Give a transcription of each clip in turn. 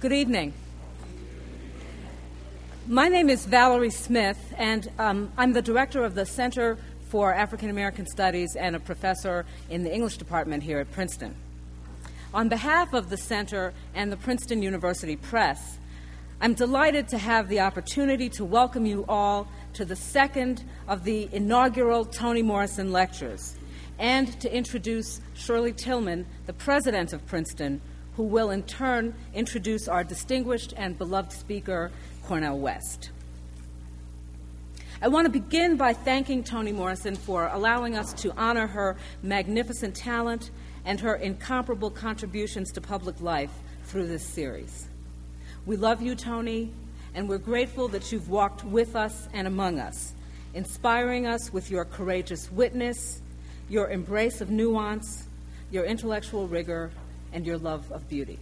Good evening. My name is Valerie Smith, and um, I'm the director of the Center for African American Studies and a professor in the English department here at Princeton. On behalf of the Center and the Princeton University Press, I'm delighted to have the opportunity to welcome you all to the second of the inaugural Toni Morrison Lectures and to introduce Shirley Tilghman, the president of Princeton, who will in turn introduce our distinguished and beloved speaker, Cornel West. I want to begin by thanking Toni Morrison for allowing us to honor her magnificent talent and her incomparable contributions to public life through this series. We love you, Toni, and we're grateful that you've walked with us and among us, inspiring us with your courageous witness, your embrace of nuance, your intellectual rigor, and your love of beauty.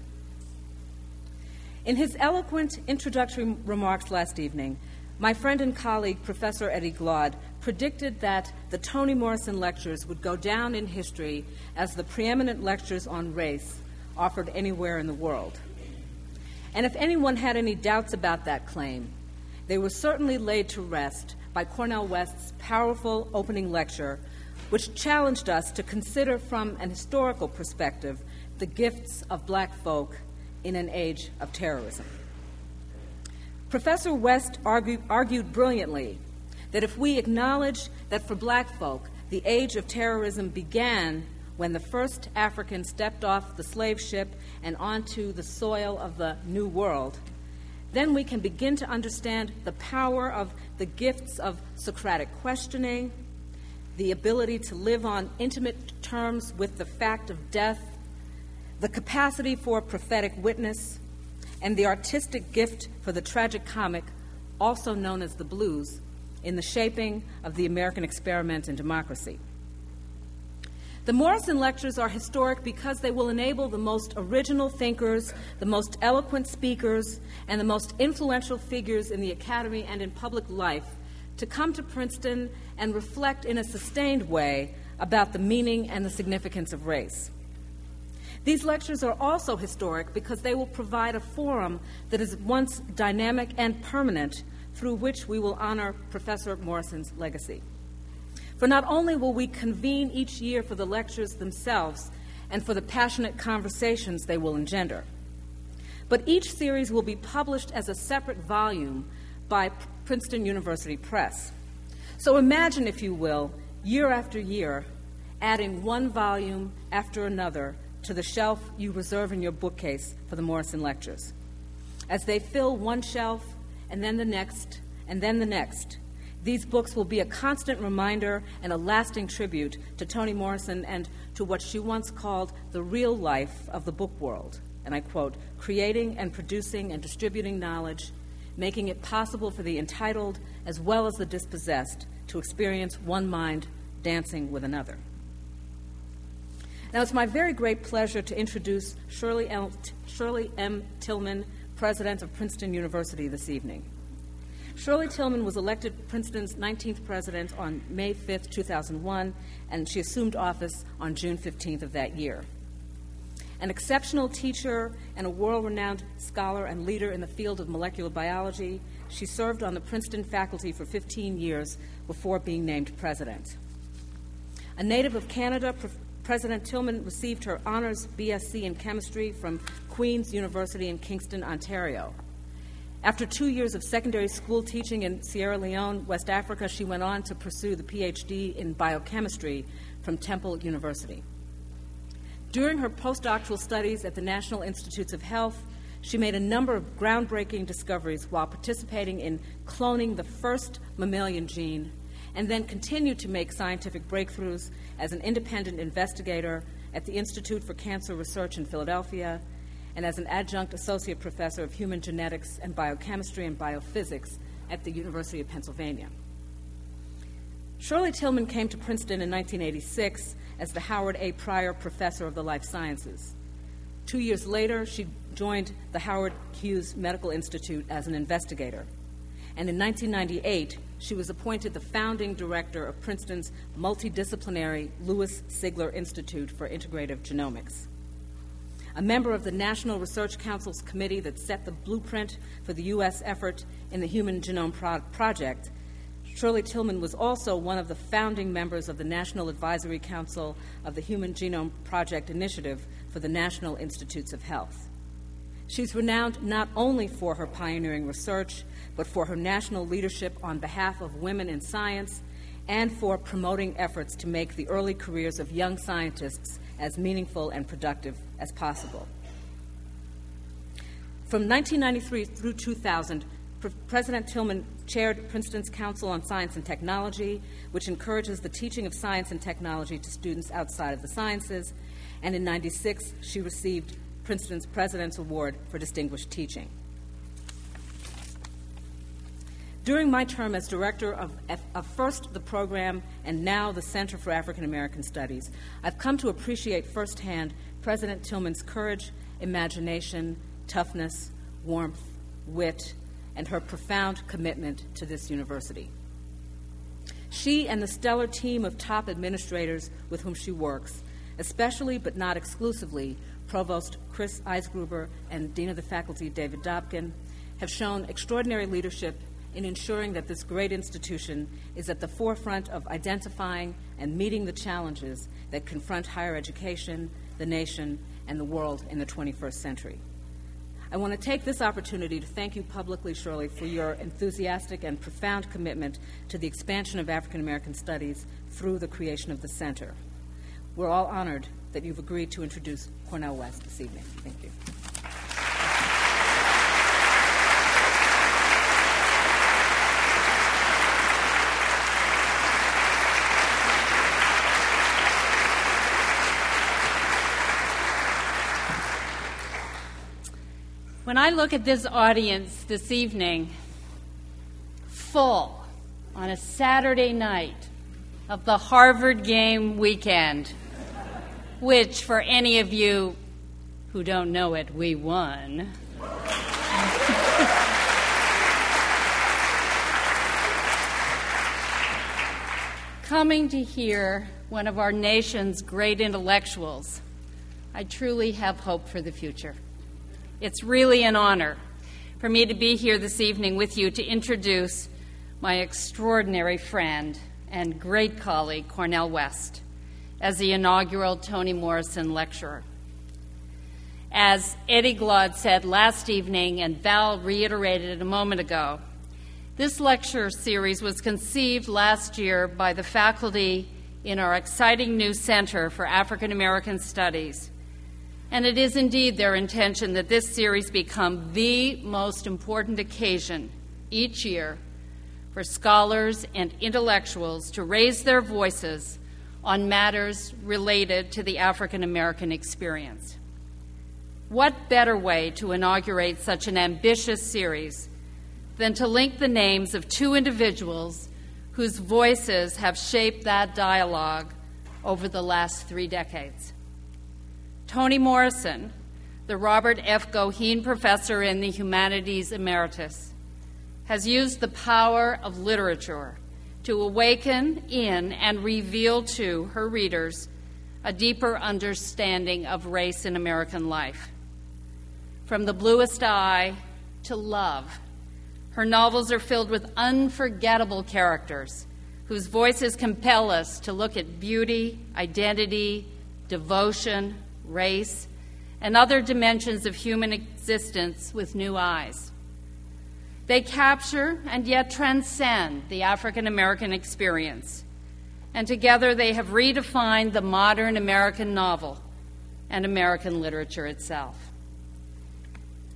In his eloquent introductory remarks last evening, my friend and colleague, Professor Eddie Glaude, predicted that the Toni Morrison lectures would go down in history as the preeminent lectures on race offered anywhere in the world. And if anyone had any doubts about that claim, they were certainly laid to rest by Cornel West's powerful opening lecture, which challenged us to consider from an historical perspective the gifts of black folk in an age of terrorism. Professor West argued, argued, brilliantly that if we acknowledge that for black folk the age of terrorism began when the first African stepped off the slave ship and onto the soil of the New World, then we can begin to understand the power of the gifts of Socratic questioning, the ability to live on intimate terms with the fact of death, the capacity for prophetic witness, and the artistic gift for the tragic comic, also known as the blues, in the shaping of the American experiment in democracy. The Morrison Lectures are historic because they will enable the most original thinkers, the most eloquent speakers, and the most influential figures in the academy and in public life to come to Princeton and reflect in a sustained way about the meaning and the significance of race. These lectures are also historic because they will provide a forum that is once dynamic and permanent through which we will honor Professor Morrison's legacy. For not only will we convene each year for the lectures themselves and for the passionate conversations they will engender, but each series will be published as a separate volume by Princeton University Press. So imagine, if you will, year after year, adding one volume after another to the shelf you reserve in your bookcase for the Morrison Lectures. As they fill one shelf, and then the next, and then the next, these books will be a constant reminder and a lasting tribute to Toni Morrison and to what she once called the real life of the book world. And I quote, creating and producing and distributing knowledge, making it possible for the entitled as well as the dispossessed to experience one mind dancing with another. Now, it's my very great pleasure to introduce Shirley, L. Shirley M. Tilghman, president of Princeton University, this evening. Shirley Tilghman was elected Princeton's 19th president on May 5, 2001, and she assumed office on June 15th of that year. An exceptional teacher and a world renowned scholar and leader in the field of molecular biology, she served on the Princeton faculty for 15 years before being named president. A native of Canada, President Tilghman received her honors BSc in chemistry from Queen's University in Kingston, Ontario. After two years of secondary school teaching in Sierra Leone, West Africa, she went on to pursue the PhD in biochemistry from Temple University. During her postdoctoral studies at the National Institutes of Health, she made a number of groundbreaking discoveries while participating in cloning the first mammalian gene, and then continued to make scientific breakthroughs as an independent investigator at the Institute for Cancer Research in Philadelphia and as an adjunct associate professor of human genetics and biochemistry and biophysics at the University of Pennsylvania. Shirley Tilghman came to Princeton in 1986 as the Howard A. Prior Professor of the Life Sciences. Two years later, she joined the Howard Hughes Medical Institute as an investigator. And in 1998, she was appointed the founding director of Princeton's multidisciplinary Lewis Sigler Institute for Integrative Genomics. a member of the National Research Council's committee that set the blueprint for the U.S. effort in the Human Genome Pro- Project, Shirley Tilghman was also one of the founding members of the National Advisory Council of the Human Genome Project Initiative for the National Institutes of Health. She's renowned not only for her pioneering research, but for her national leadership on behalf of women in science and for promoting efforts to make the early careers of young scientists as meaningful and productive as possible. From 1993 through 2000, President Tilghman chaired Princeton's Council on Science and Technology, which encourages the teaching of science and technology to students outside of the sciences. And in 96, she received Princeton's President's Award for Distinguished Teaching. During my term as director of, of, first the program and now the Center for African American Studies, I've come to appreciate firsthand President Tilghman's courage, imagination, toughness, warmth, wit, and her profound commitment to this university. She and the stellar team of top administrators with whom she works, especially but not exclusively Provost Chris Eisgruber and Dean of the Faculty David Dobkin, have shown extraordinary leadership in ensuring that this great institution is at the forefront of identifying and meeting the challenges that confront higher education, the nation, and the world in the 21st century. I want to take this opportunity to thank you publicly, Shirley, for your enthusiastic and profound commitment to the expansion of African American studies through the creation of the Center. We're all honored that you've agreed to introduce Cornel West this evening. Thank you. When I look at this audience this evening, full on a Saturday night of the Harvard game weekend, which, for any of you who don't know it, we won. Coming to hear one of our nation's great intellectuals, I truly have hope for the future. It's really an honor for me to be here this evening with you to introduce my extraordinary friend and great colleague, Cornel West, as the inaugural Toni Morrison Lecturer. As Eddie Glaude said last evening, and Val reiterated a moment ago, this lecture series was conceived last year by the faculty in our exciting new Center for African American Studies and it is indeed their intention that this series become the most important occasion each year for scholars and intellectuals to raise their voices on matters related to the African American experience. What better way to inaugurate such an ambitious series than to link the names of two individuals whose voices have shaped that dialogue over the last three decades? Toni Morrison, the Robert F. Goheen Professor in the Humanities Emeritus, has used the power of literature to awaken in and reveal to her readers a deeper understanding of race in American life. From The Bluest Eye to Love, her novels are filled with unforgettable characters whose voices compel us to look at beauty, identity, devotion, race, and other dimensions of human existence with new eyes. They capture and yet transcend the African American experience, and together they have redefined the modern American novel and American literature itself.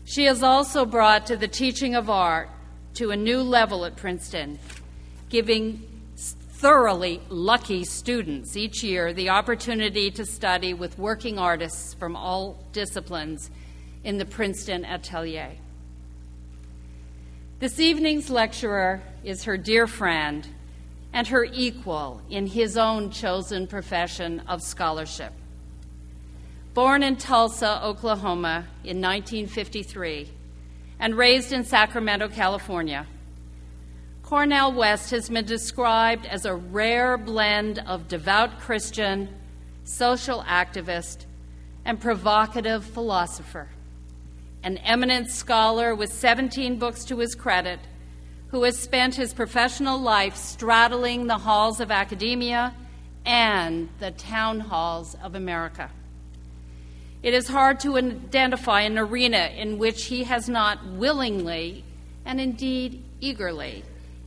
She has also brought to the teaching of art to a new level at Princeton, giving thoroughly lucky students each year the opportunity to study with working artists from all disciplines in the Princeton Atelier. This evening's lecturer is her dear friend and her equal in his own chosen profession of scholarship. Born in Tulsa, Oklahoma in 1953 and raised in Sacramento, California. Cornel West has been described as a rare blend of devout Christian, social activist, and provocative philosopher, an eminent scholar with 17 books to his credit, who has spent his professional life straddling the halls of academia and the town halls of America. It is hard to identify an arena in which he has not willingly and indeed eagerly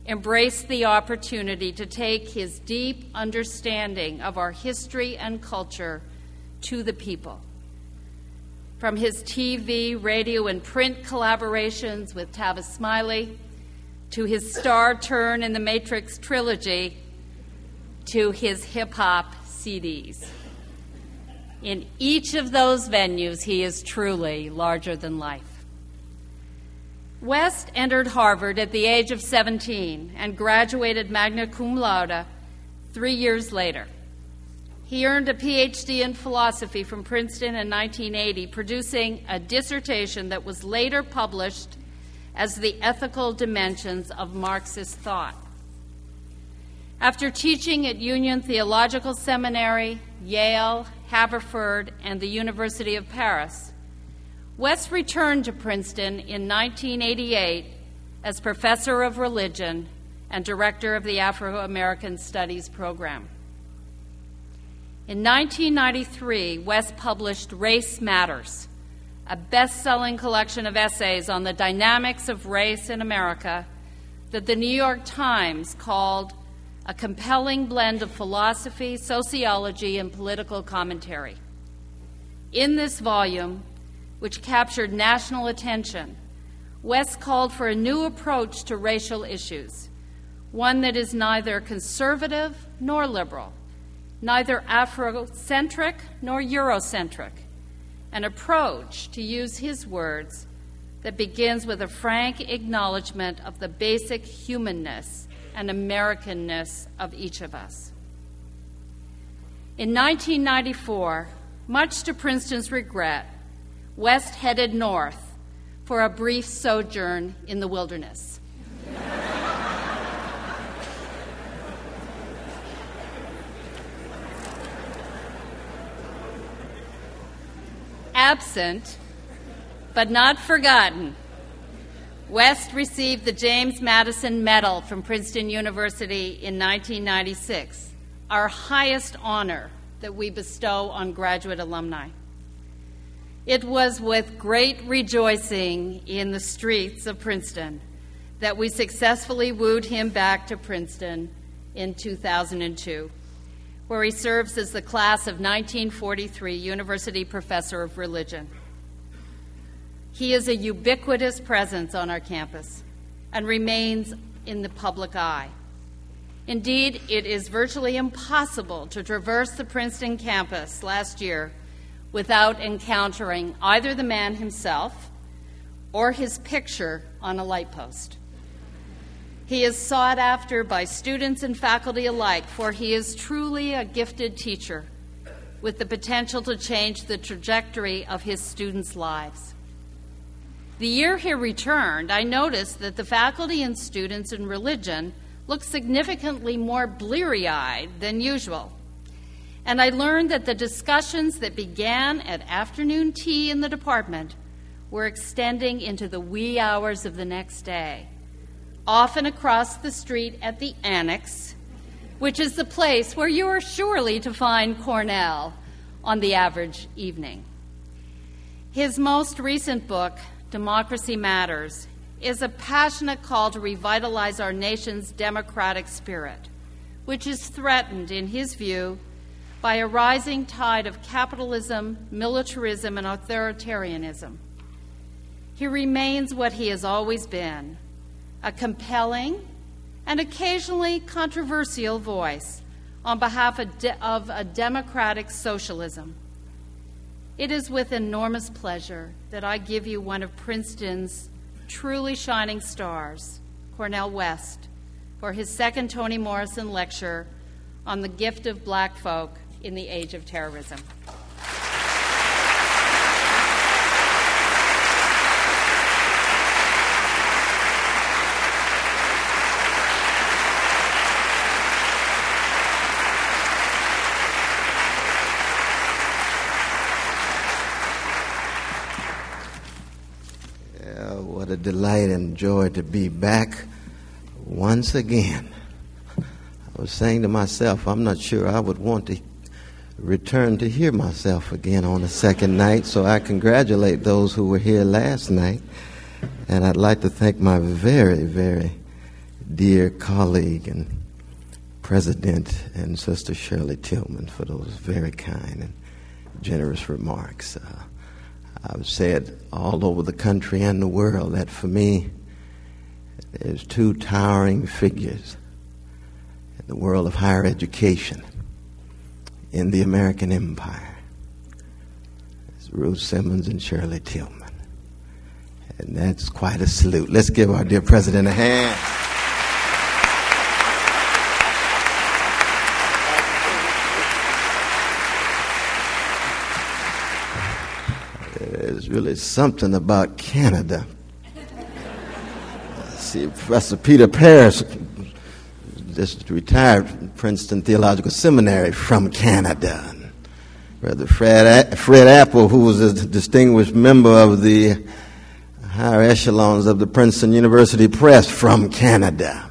embraced the opportunity to take his deep understanding of our history and culture to the people. From his TV, radio, and print collaborations with Tavis Smiley, to his star turn in the Matrix trilogy, to his hip hop CDs. In each of those venues, he is truly larger than life. West entered Harvard at the age of 17 and graduated magna cum laude three years later. He earned a PhD in philosophy from Princeton in 1980, producing a dissertation that was later published as The Ethical Dimensions of Marxist Thought. After teaching at Union Theological Seminary, Yale, Haverford, and the University of Paris, West returned to Princeton in 1988 as professor of religion and director of the Afro American Studies program. In 1993, West published Race Matters, a best selling collection of essays on the dynamics of race in America that the New York Times called a compelling blend of philosophy, sociology, and political commentary. In this volume, which captured national attention, West called for a new approach to racial issues, one that is neither conservative nor liberal, neither Afrocentric nor Eurocentric, an approach, to use his words, that begins with a frank acknowledgement of the basic humanness and Americanness of each of us. In 1994, much to Princeton's regret, West headed north for a brief sojourn in the wilderness. Absent, but not forgotten, West received the James Madison Medal from Princeton University in 1996, our highest honor that we bestow on graduate alumni. It was with great rejoicing in the streets of Princeton that we successfully wooed him back to Princeton in 2002, where he serves as the class of 1943 University Professor of Religion. He is a ubiquitous presence on our campus and remains in the public eye. Indeed, it is virtually impossible to traverse the Princeton campus last year without encountering either the man himself or his picture on a light post. He is sought after by students and faculty alike, for he is truly a gifted teacher with the potential to change the trajectory of his students' lives. The year he returned, I noticed that the faculty and students in religion looked significantly more bleary eyed than usual. And I learned that the discussions that began at afternoon tea in the department were extending into the wee hours of the next day, often across the street at the Annex, which is the place where you are surely to find Cornel on the average evening. His most recent book, Democracy Matters, is a passionate call to revitalize our nation's democratic spirit, which is threatened, in his view, by a rising tide of capitalism, militarism, and authoritarianism. He remains what he has always been a compelling and occasionally controversial voice on behalf of, de- of a democratic socialism it is with enormous pleasure that I give you one of Princeton's truly shining stars, Cornel West, for his second Toni Morrison lecture on the gift of black folk in the age of terrorism. A delight and joy to be back once again. I was saying to myself, I'm not sure I would want to return to hear myself again on the second night, so I congratulate those who were here last night. And I'd like to thank my very, very dear colleague and president and Sister Shirley Tilghman for those very kind and generous remarks. Uh, I've said all over the country and the world that for me, there's two towering figures in the world of higher education in the American empire. It's Ruth Simmons and Shirley Tilghman. And that's quite a salute. Let's give our dear president a hand. There's really something about Canada. See, Professor Peter Paris just retired from Princeton Theological Seminary from Canada. Brother Fred, Fred Appel, who was a distinguished member of the higher echelons of the Princeton University Press from Canada.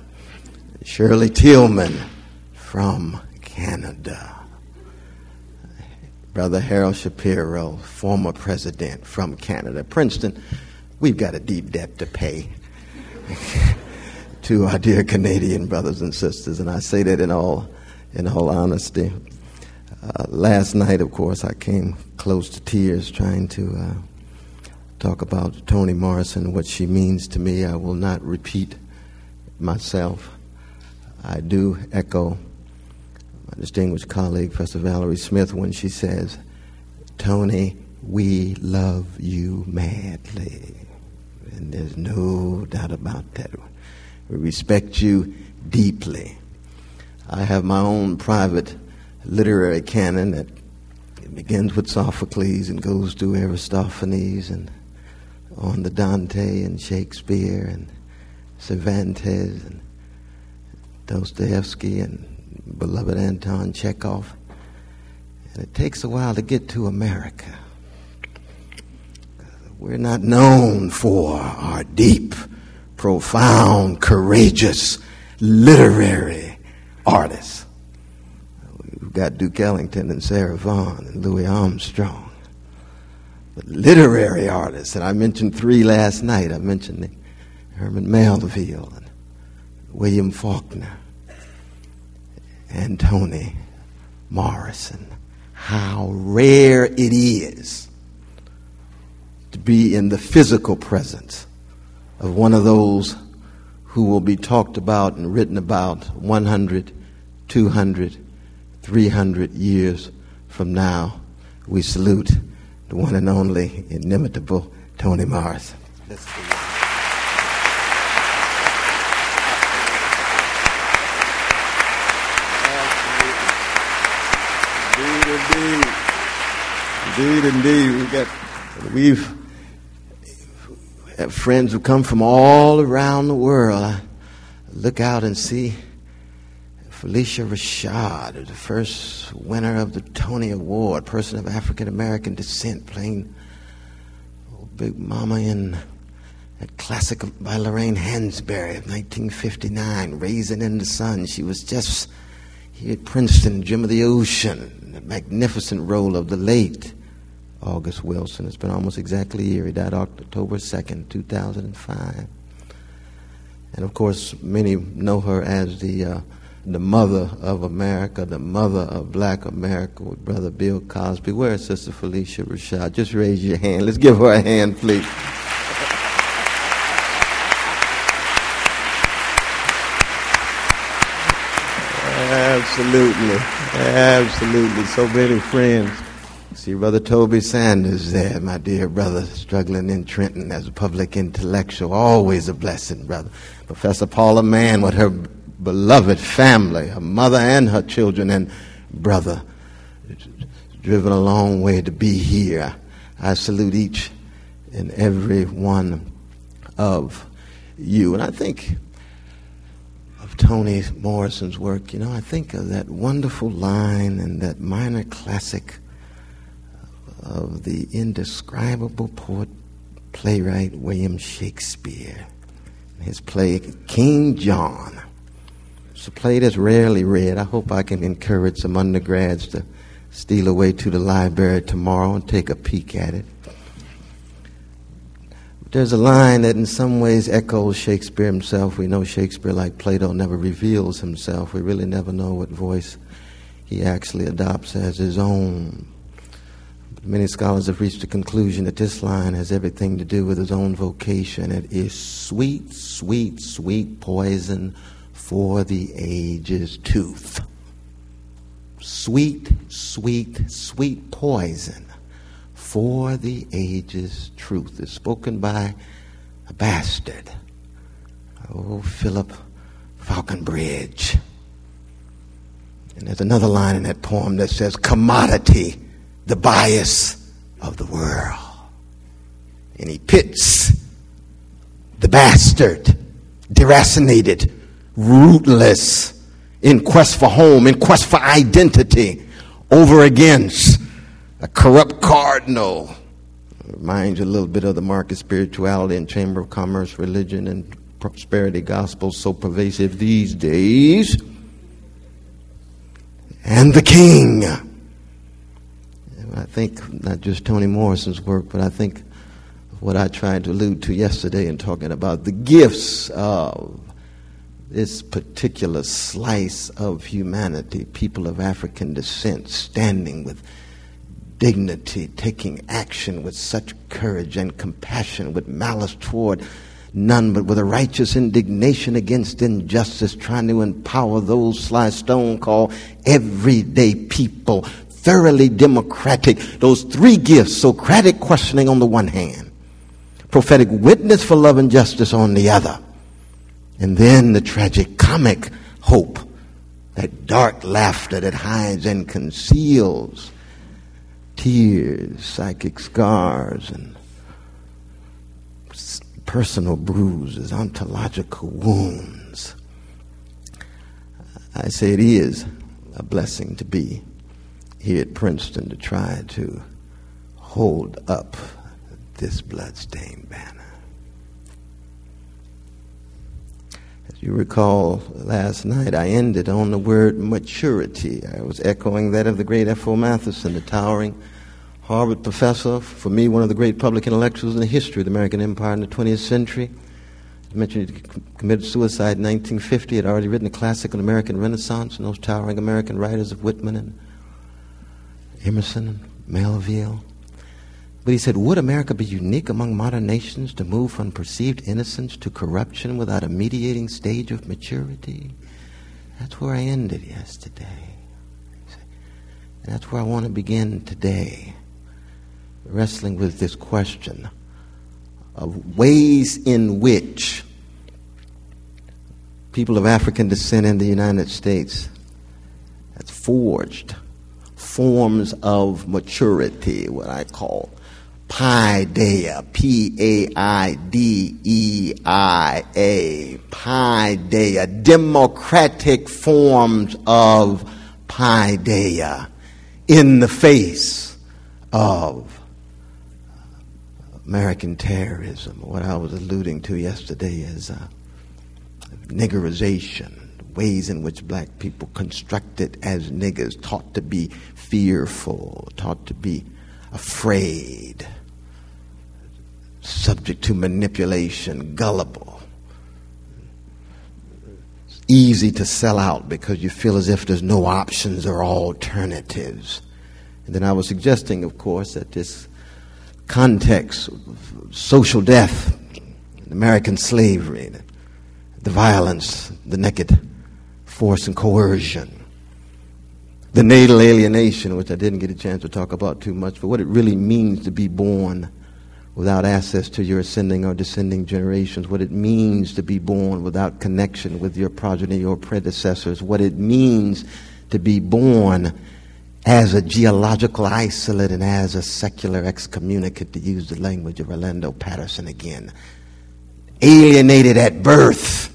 Shirley Tilghman from Canada. Brother Harold Shapiro, former president from Canada. Princeton, we've got a deep debt to pay to our dear Canadian brothers and sisters, and I say that in all, in all honesty. Uh, last night, of course, I came close to tears trying to uh, talk about Toni Morrison, what she means to me. I will not repeat myself. I do echo my distinguished colleague, Professor Valerie Smith, when she says, Toni, we love you madly. And there's no doubt about that. We respect you deeply. I have my own private literary canon that begins with Sophocles and goes through Aristophanes and on the Dante and Shakespeare and Cervantes and Dostoevsky and beloved Anton Chekhov. And it takes a while to get to America. We're not known for our deep, profound, courageous, literary artists. We've got Duke Ellington and Sarah Vaughan and Louis Armstrong. But literary artists, and I mentioned three last night. I mentioned Herman Melville and William Faulkner and Toni Morrison. How rare it is to be in the physical presence of one of those who will be talked about and written about 100, 200, 300 years from now. We salute the one and only inimitable Toni Morrison. Indeed, indeed, indeed. We got, we've have friends who come from all around the world. I look out and see Phylicia Rashad, the first winner of the Tony Award, person of African American descent, playing Big Mama in that classic by Lorraine Hansberry of 1959, Raisin in the Sun. She was just here at Princeton, Gem of the Ocean the magnificent role of the late August Wilson. It's been almost exactly a year. He died October 2nd, 2005. And of course, many know her as the, uh, the mother of America, the mother of black America with Brother Bill Cosby. Where is Sister Phylicia Rashad? Just raise your hand. Let's give her a hand, please. Absolutely. Absolutely. So many friends. See Brother Toby Sanders there, my dear brother, struggling in Trenton as a public intellectual. Always a blessing, brother. Professor Paula Mann with her beloved family, her mother and her children and brother. Driven a long way to be here. I salute each and every one of you. And I think of Toni Morrison's work, you know, I think of that wonderful line in that minor classic of the indescribable poet playwright William Shakespeare. His play, King John. It's a play that's rarely read. I hope I can encourage some undergrads to steal away to the library tomorrow and take a peek at it. There's a line that in some ways echoes Shakespeare himself. We know Shakespeare, like Plato, never reveals himself. We really never know what voice he actually adopts as his own. Many scholars have reached the conclusion that this line has everything to do with his own vocation. It is sweet, sweet, sweet poison for the age's tooth. Sweet, sweet, sweet poison for the ages truth is spoken by a bastard. Oh, Philip Faulconbridge. And there's another line in that poem that says, commodity, the bias of the world. And he pits the bastard, deracinated, rootless, in quest for home, in quest for identity, over against a corrupt cardinal. Reminds you a little bit of the market spirituality and chamber of commerce, religion, and prosperity gospel so pervasive these days. And the king. I think not just Toni Morrison's work, but I think what I tried to allude to yesterday in talking about the gifts of this particular slice of humanity, people of African descent, standing with dignity, taking action with such courage and compassion, with malice toward none, but with a righteous indignation against injustice, trying to empower those Sly Stone call everyday people, thoroughly democratic. Those three gifts, Socratic questioning on the one hand, prophetic witness for love and justice on the other, and then the tragic comic hope, that dark laughter that hides and conceals tears, psychic scars, and personal bruises, ontological wounds. I say it is a blessing to be here at Princeton to try to hold up this bloodstained banner. As you recall, last night I ended on the word maturity. I was echoing that of the great F.O. Matthiessen, the towering Harvard professor, for me, one of the great public intellectuals in the history of the American Empire in the 20th century. I mentioned he committed suicide in 1950. Had already written a classic on American Renaissance and those towering American writers of Whitman and Emerson Melville. But he said, Would America be unique among modern nations to move from perceived innocence to corruption without a mediating stage of maturity? That's where I ended yesterday. And that's where I want to begin today wrestling with this question of ways in which people of African descent in the United States have forged forms of maturity, what I call paideia, P-A-I-D-E-I-A, paideia, democratic forms of paideia in the face of American terrorism, what I was alluding to yesterday is uh, niggerization, ways in which black people constructed as niggers, taught to be fearful, taught to be afraid, subject to manipulation, gullible. easy to sell out because you feel as if there's no options or alternatives. And then I was suggesting, of course, that this context, social death, American slavery, the violence, the naked force and coercion, the natal alienation, which I didn't get a chance to talk about too much, but what it really means to be born without access to your ascending or descending generations, what it means to be born without connection with your progeny or predecessors, what it means to be born as a genealogical isolate and as a secular excommunicate, to use the language of Orlando Patterson again. Alienated at birth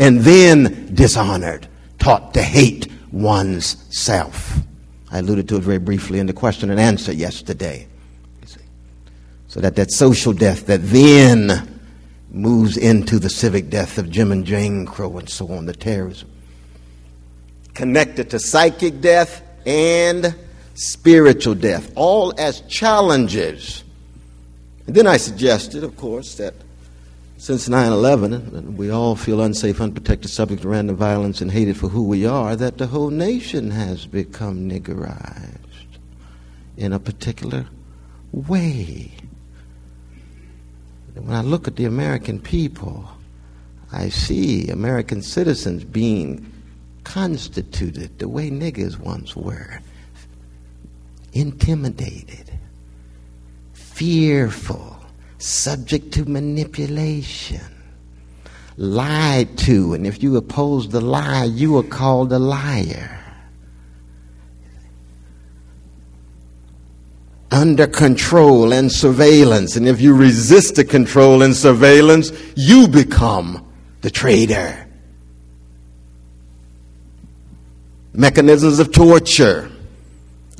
and then dishonored, taught to hate one's self. I alluded to it very briefly in the question and answer yesterday. So that that social death that then moves into the civic death of Jim and Jane Crow and so on, the terrorism. Connected to psychic death and spiritual death, all as challenges. And then I suggested, of course, that since 9 11, we all feel unsafe, unprotected, subject to random violence, and hated for who we are, that the whole nation has become niggerized in a particular way. When I look at the American people, I see American citizens being constituted the way niggers once were intimidated, fearful, subject to manipulation, lied to, and if you oppose the lie, you are called a liar. Under control and surveillance, and if you resist the control and surveillance, you become the traitor. Mechanisms of torture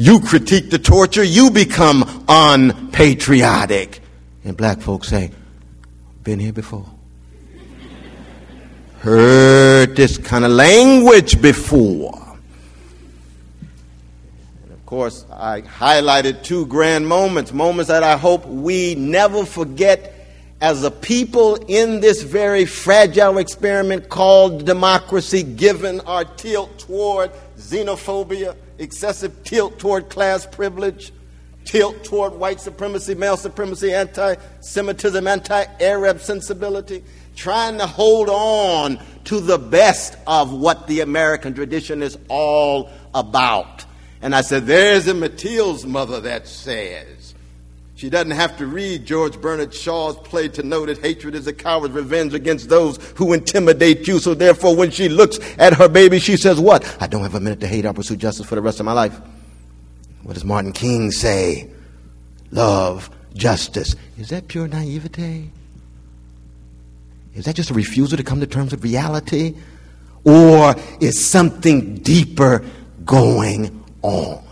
you critique the torture, you become unpatriotic. And black folks say, been here before. Heard this kind of language before. And of course, I highlighted two grand moments, moments that I hope we never forget as a people in this very fragile experiment called democracy, given our tilt toward xenophobia excessive tilt toward class privilege, tilt toward white supremacy, male supremacy, anti Semitism, anti Arab sensibility, trying to hold on to the best of what the American tradition is all about. And I said, There's a Matilda's mother that says, she doesn't have to read George Bernard Shaw's play to know that hatred is a coward's revenge against those who intimidate you. So therefore, when she looks at her baby, she says, What? I don't have a minute to hate. I'll pursue justice for the rest of my life. What does Martin King say? Love, justice. Is that pure naivete? Is that just a refusal to come to terms with reality? Or is something deeper going on?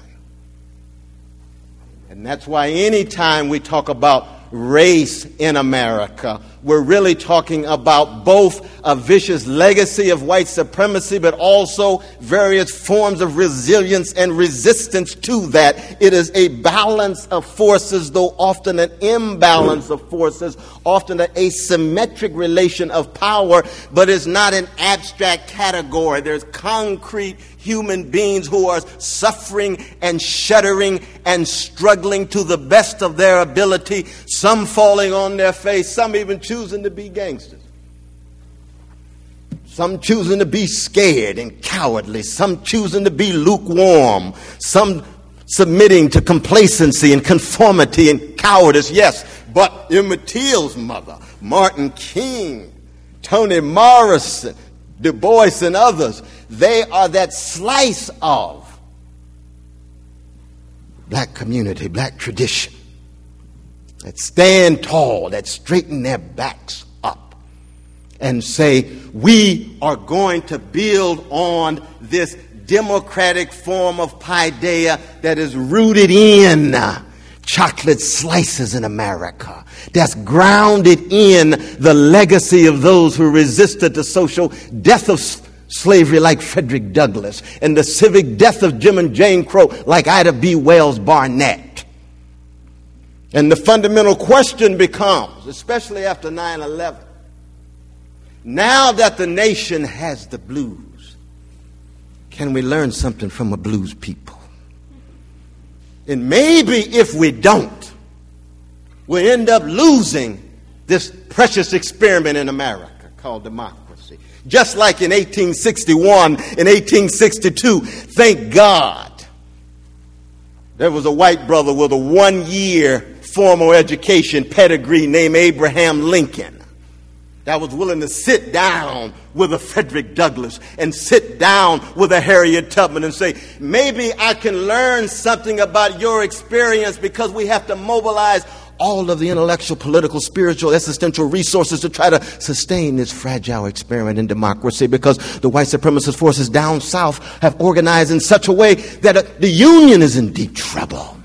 And that's why anytime we talk about race in America, we're really talking about both a vicious legacy of white supremacy, but also various forms of resilience and resistance to that. It is a balance of forces, though often an imbalance of forces, often an asymmetric relation of power, but it's not an abstract category. There's concrete human beings who are suffering and shuddering and struggling to the best of their ability, some falling on their face, some even choosing to be gangsters. Some choosing to be scared and cowardly, some choosing to be lukewarm, some submitting to complacency and conformity and cowardice, yes, but Emmett Till's mother, Martin King, Toni Morrison, Du Bois, and others, they are that slice of black community, black tradition that stand tall, that straighten their backs up and say, We are going to build on this democratic form of paideia that is rooted in chocolate slices in America, that's grounded in the legacy of those who resisted the social death of slavery like Frederick Douglass and the civic death of Jim and Jane Crow like Ida B. Wells Barnett. And the fundamental question becomes, especially after 9 11, now that the nation has the blues, can we learn something from a blues people? And maybe if we don't, we'll end up losing this precious experiment in America called democracy. Just like in 1861 and 1862, thank God there was a white brother with a one year formal education pedigree named Abraham Lincoln that was willing to sit down with a Frederick Douglass and sit down with a Harriet Tubman and say, maybe I can learn something about your experience because we have to mobilize all of the intellectual, political, spiritual, existential resources to try to sustain this fragile experiment in democracy because the white supremacist forces down south have organized in such a way that uh, the Union is in deep trouble.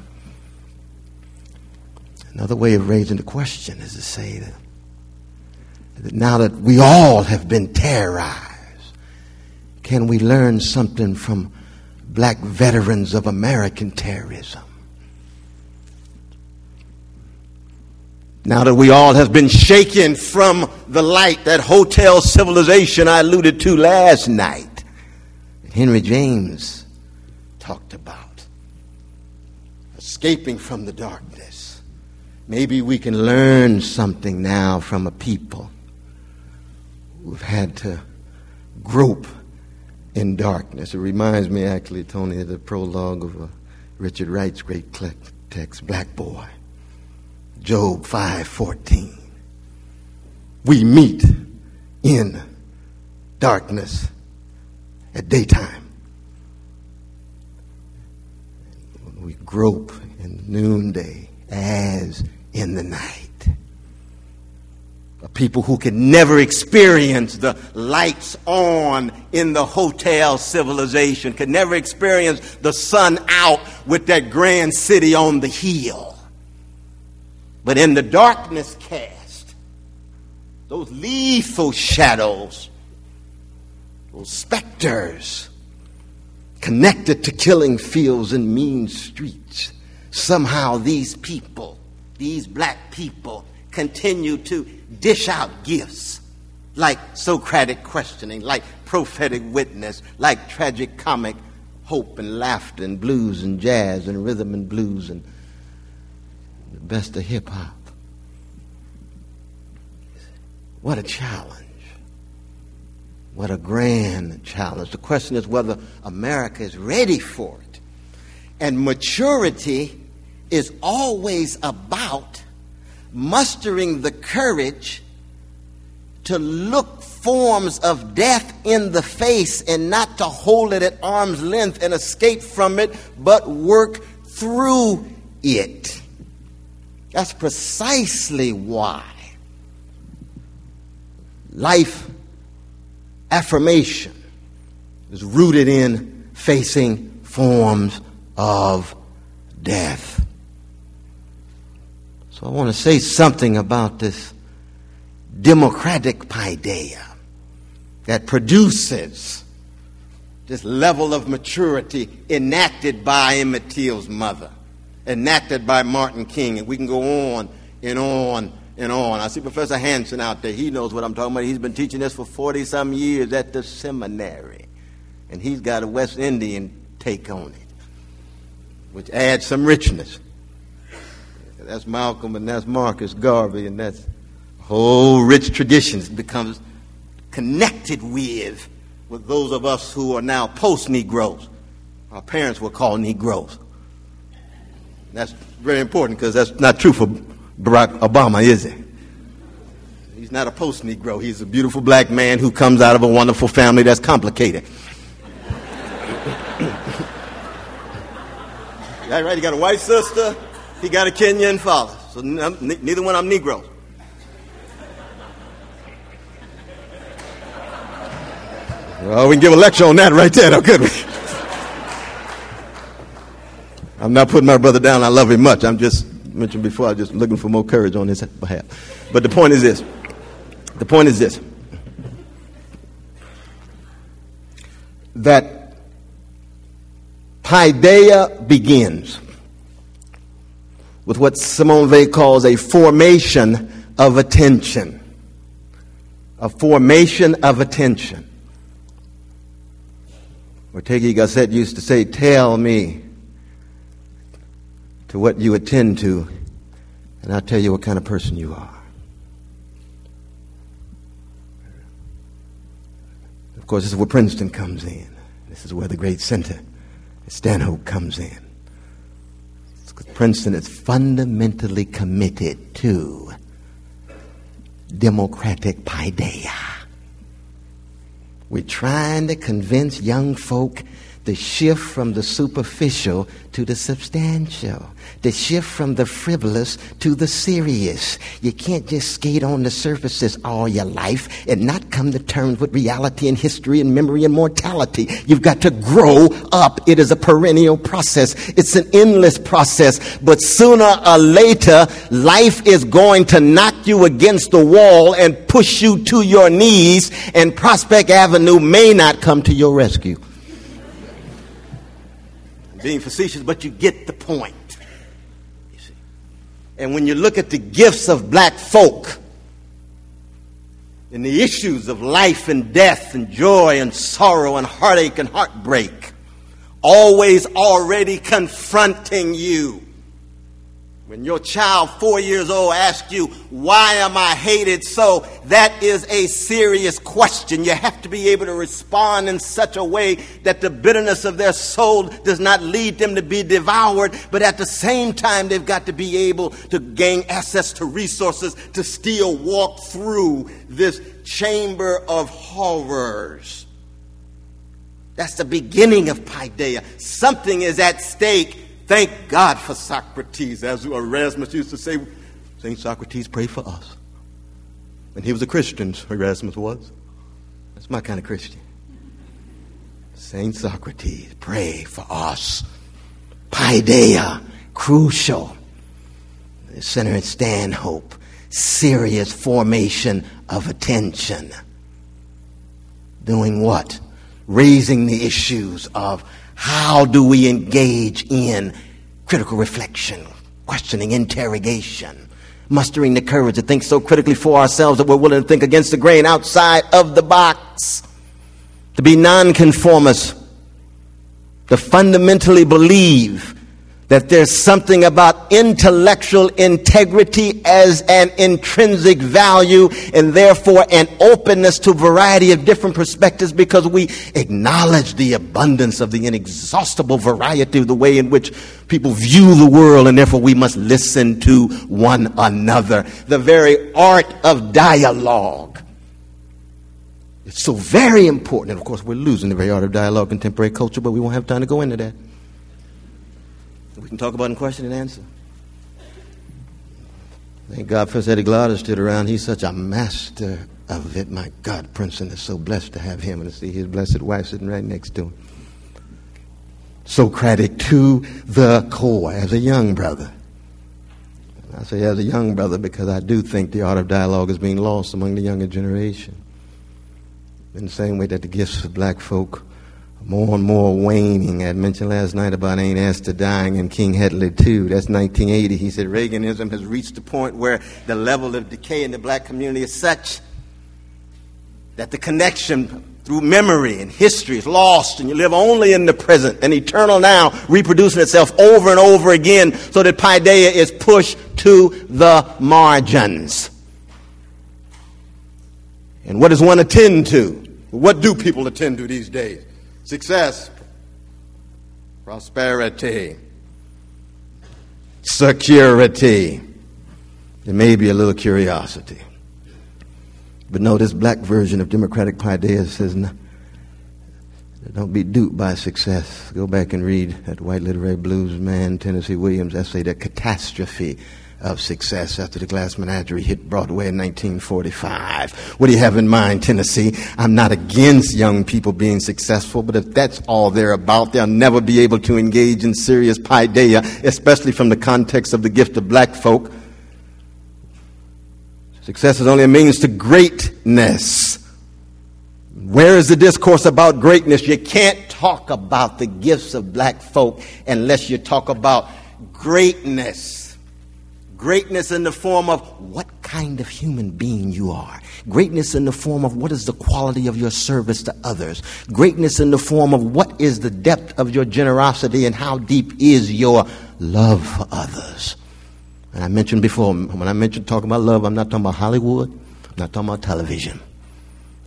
Another way of raising the question is to say that, that now that we all have been terrorized, can we learn something from black veterans of American terrorism? Now that we all have been shaken from the light, that hotel civilization I alluded to last night, Henry James talked about, escaping from the darkness. Maybe we can learn something now from a people who've had to grope in darkness. It reminds me, actually, Toni, of the prologue of uh, Richard Wright's great text, Black Boy. Job 5:14. We meet in darkness at daytime. We grope in noonday as in the night. A people who can never experience the lights on in the hotel civilization, could never experience the sun out with that grand city on the hill. But in the darkness cast, those lethal shadows, those specters connected to killing fields and mean streets, somehow these people, these black people, continue to dish out gifts like Socratic questioning, like prophetic witness, like tragic comic hope and laughter and blues and jazz and rhythm and blues and the best of hip hop. What a challenge. What a grand challenge. The question is whether America is ready for it. And maturity is always about mustering the courage to look forms of death in the face and not to hold it at arm's length and escape from it, but work through it. That's precisely why life affirmation is rooted in facing forms of death. So I want to say something about this democratic paideia that produces this level of maturity enacted by Emmett Till's mother enacted by Martin King, and we can go on and on and on. I see Professor Hanson out there. He knows what I'm talking about. He's been teaching this for 40 some years at the seminary, and he's got a West Indian take on it, which adds some richness. That's Malcolm, and that's Marcus Garvey, and that's whole rich traditions becomes connected with with those of us who are now post Negroes. Our parents were called Negroes. That's very important because that's not true for Barack Obama, is it? He's not a post Negro. He's a beautiful black man who comes out of a wonderful family that's complicated. that right? He got a white sister, he got a Kenyan father. So neither one of them Negroes. Well, we can give a lecture on that right there, though, could we? I'm not putting my brother down. I love him much. I'm just mentioned before. I'm just looking for more courage on his behalf. But the point is this. The point is this. That paideia begins with what Simone Weil calls a formation of attention. A formation of attention. Ortega Gasset used to say, Tell me to what you attend to, and I'll tell you what kind of person you are. Of course, this is where Princeton comes in. This is where the great center, Stanhope, comes in. Princeton is fundamentally committed to democratic paideia. We're trying to convince young folk the shift from the superficial to the substantial, the shift from the frivolous to the serious. You can't just skate on the surfaces all your life and not come to terms with reality and history and memory and mortality. You've got to grow up. It is a perennial process. It's an endless process, but sooner or later, life is going to knock you against the wall and push you to your knees, and Prospect Avenue may not come to your rescue being facetious, but you get the point. You see. And when you look at the gifts of black folk and the issues of life and death and joy and sorrow and heartache and heartbreak, always already confronting you when your child, four years old, asks you, Why am I hated so? That is a serious question. You have to be able to respond in such a way that the bitterness of their soul does not lead them to be devoured, but at the same time, they've got to be able to gain access to resources to still walk through this chamber of horrors. That's the beginning of Paideia. Something is at stake Thank God for Socrates. As Erasmus used to say, St. Socrates, pray for us. And he was a Christian, Erasmus was. That's my kind of Christian. St. Socrates, pray for us. Paideia, crucial. Center and Stanhope, serious formation of attention. Doing what? Raising the issues of how do we engage in critical reflection, questioning, interrogation, mustering the courage to think so critically for ourselves that we're willing to think against the grain outside of the box, to be nonconformists, to fundamentally believe that there's something about intellectual integrity as an intrinsic value and therefore an openness to variety of different perspectives because we acknowledge the abundance of the inexhaustible variety of the way in which people view the world and therefore we must listen to one another. The very art of dialogue. It's so very important. And of course, we're losing the very art of dialogue in contemporary culture, but we won't have time to go into that. We can talk about in question and answer. Thank God First Eddie Glaude stood around. He's such a master of it. My God, Princeton is so blessed to have him and to see his blessed wife sitting right next to him. Socratic to the core as a young brother. I say as a young brother because I do think the art of dialogue is being lost among the younger generation. In the same way that the gifts of black folk more and more waning. I mentioned last night about Aunt Esther dying and King Hedley too. That's 1980. He said Reaganism has reached the point where the level of decay in the black community is such that the connection through memory and history is lost and you live only in the present and eternal now reproducing itself over and over again so that paideia is pushed to the margins. And what does one attend to? What do people attend to these days? Success, prosperity, security. There may be a little curiosity. But no, this black version of democratic paideia says, no, don't be duped by success. Go back and read that white literary blues man, Tennessee Williams essay, The Catastrophe of success after the Glass Menagerie hit Broadway in 1945. What do you have in mind, Tennessee? I'm not against young people being successful, but if that's all they're about, they'll never be able to engage in serious paideia, especially from the context of the gift of black folk. Success is only a means to greatness. Where is the discourse about greatness? You can't talk about the gifts of black folk unless you talk about greatness. Greatness in the form of what kind of human being you are. Greatness in the form of what is the quality of your service to others. Greatness in the form of what is the depth of your generosity and how deep is your love for others. And I mentioned before, when I mentioned talking about love, I'm not talking about Hollywood. I'm not talking about television.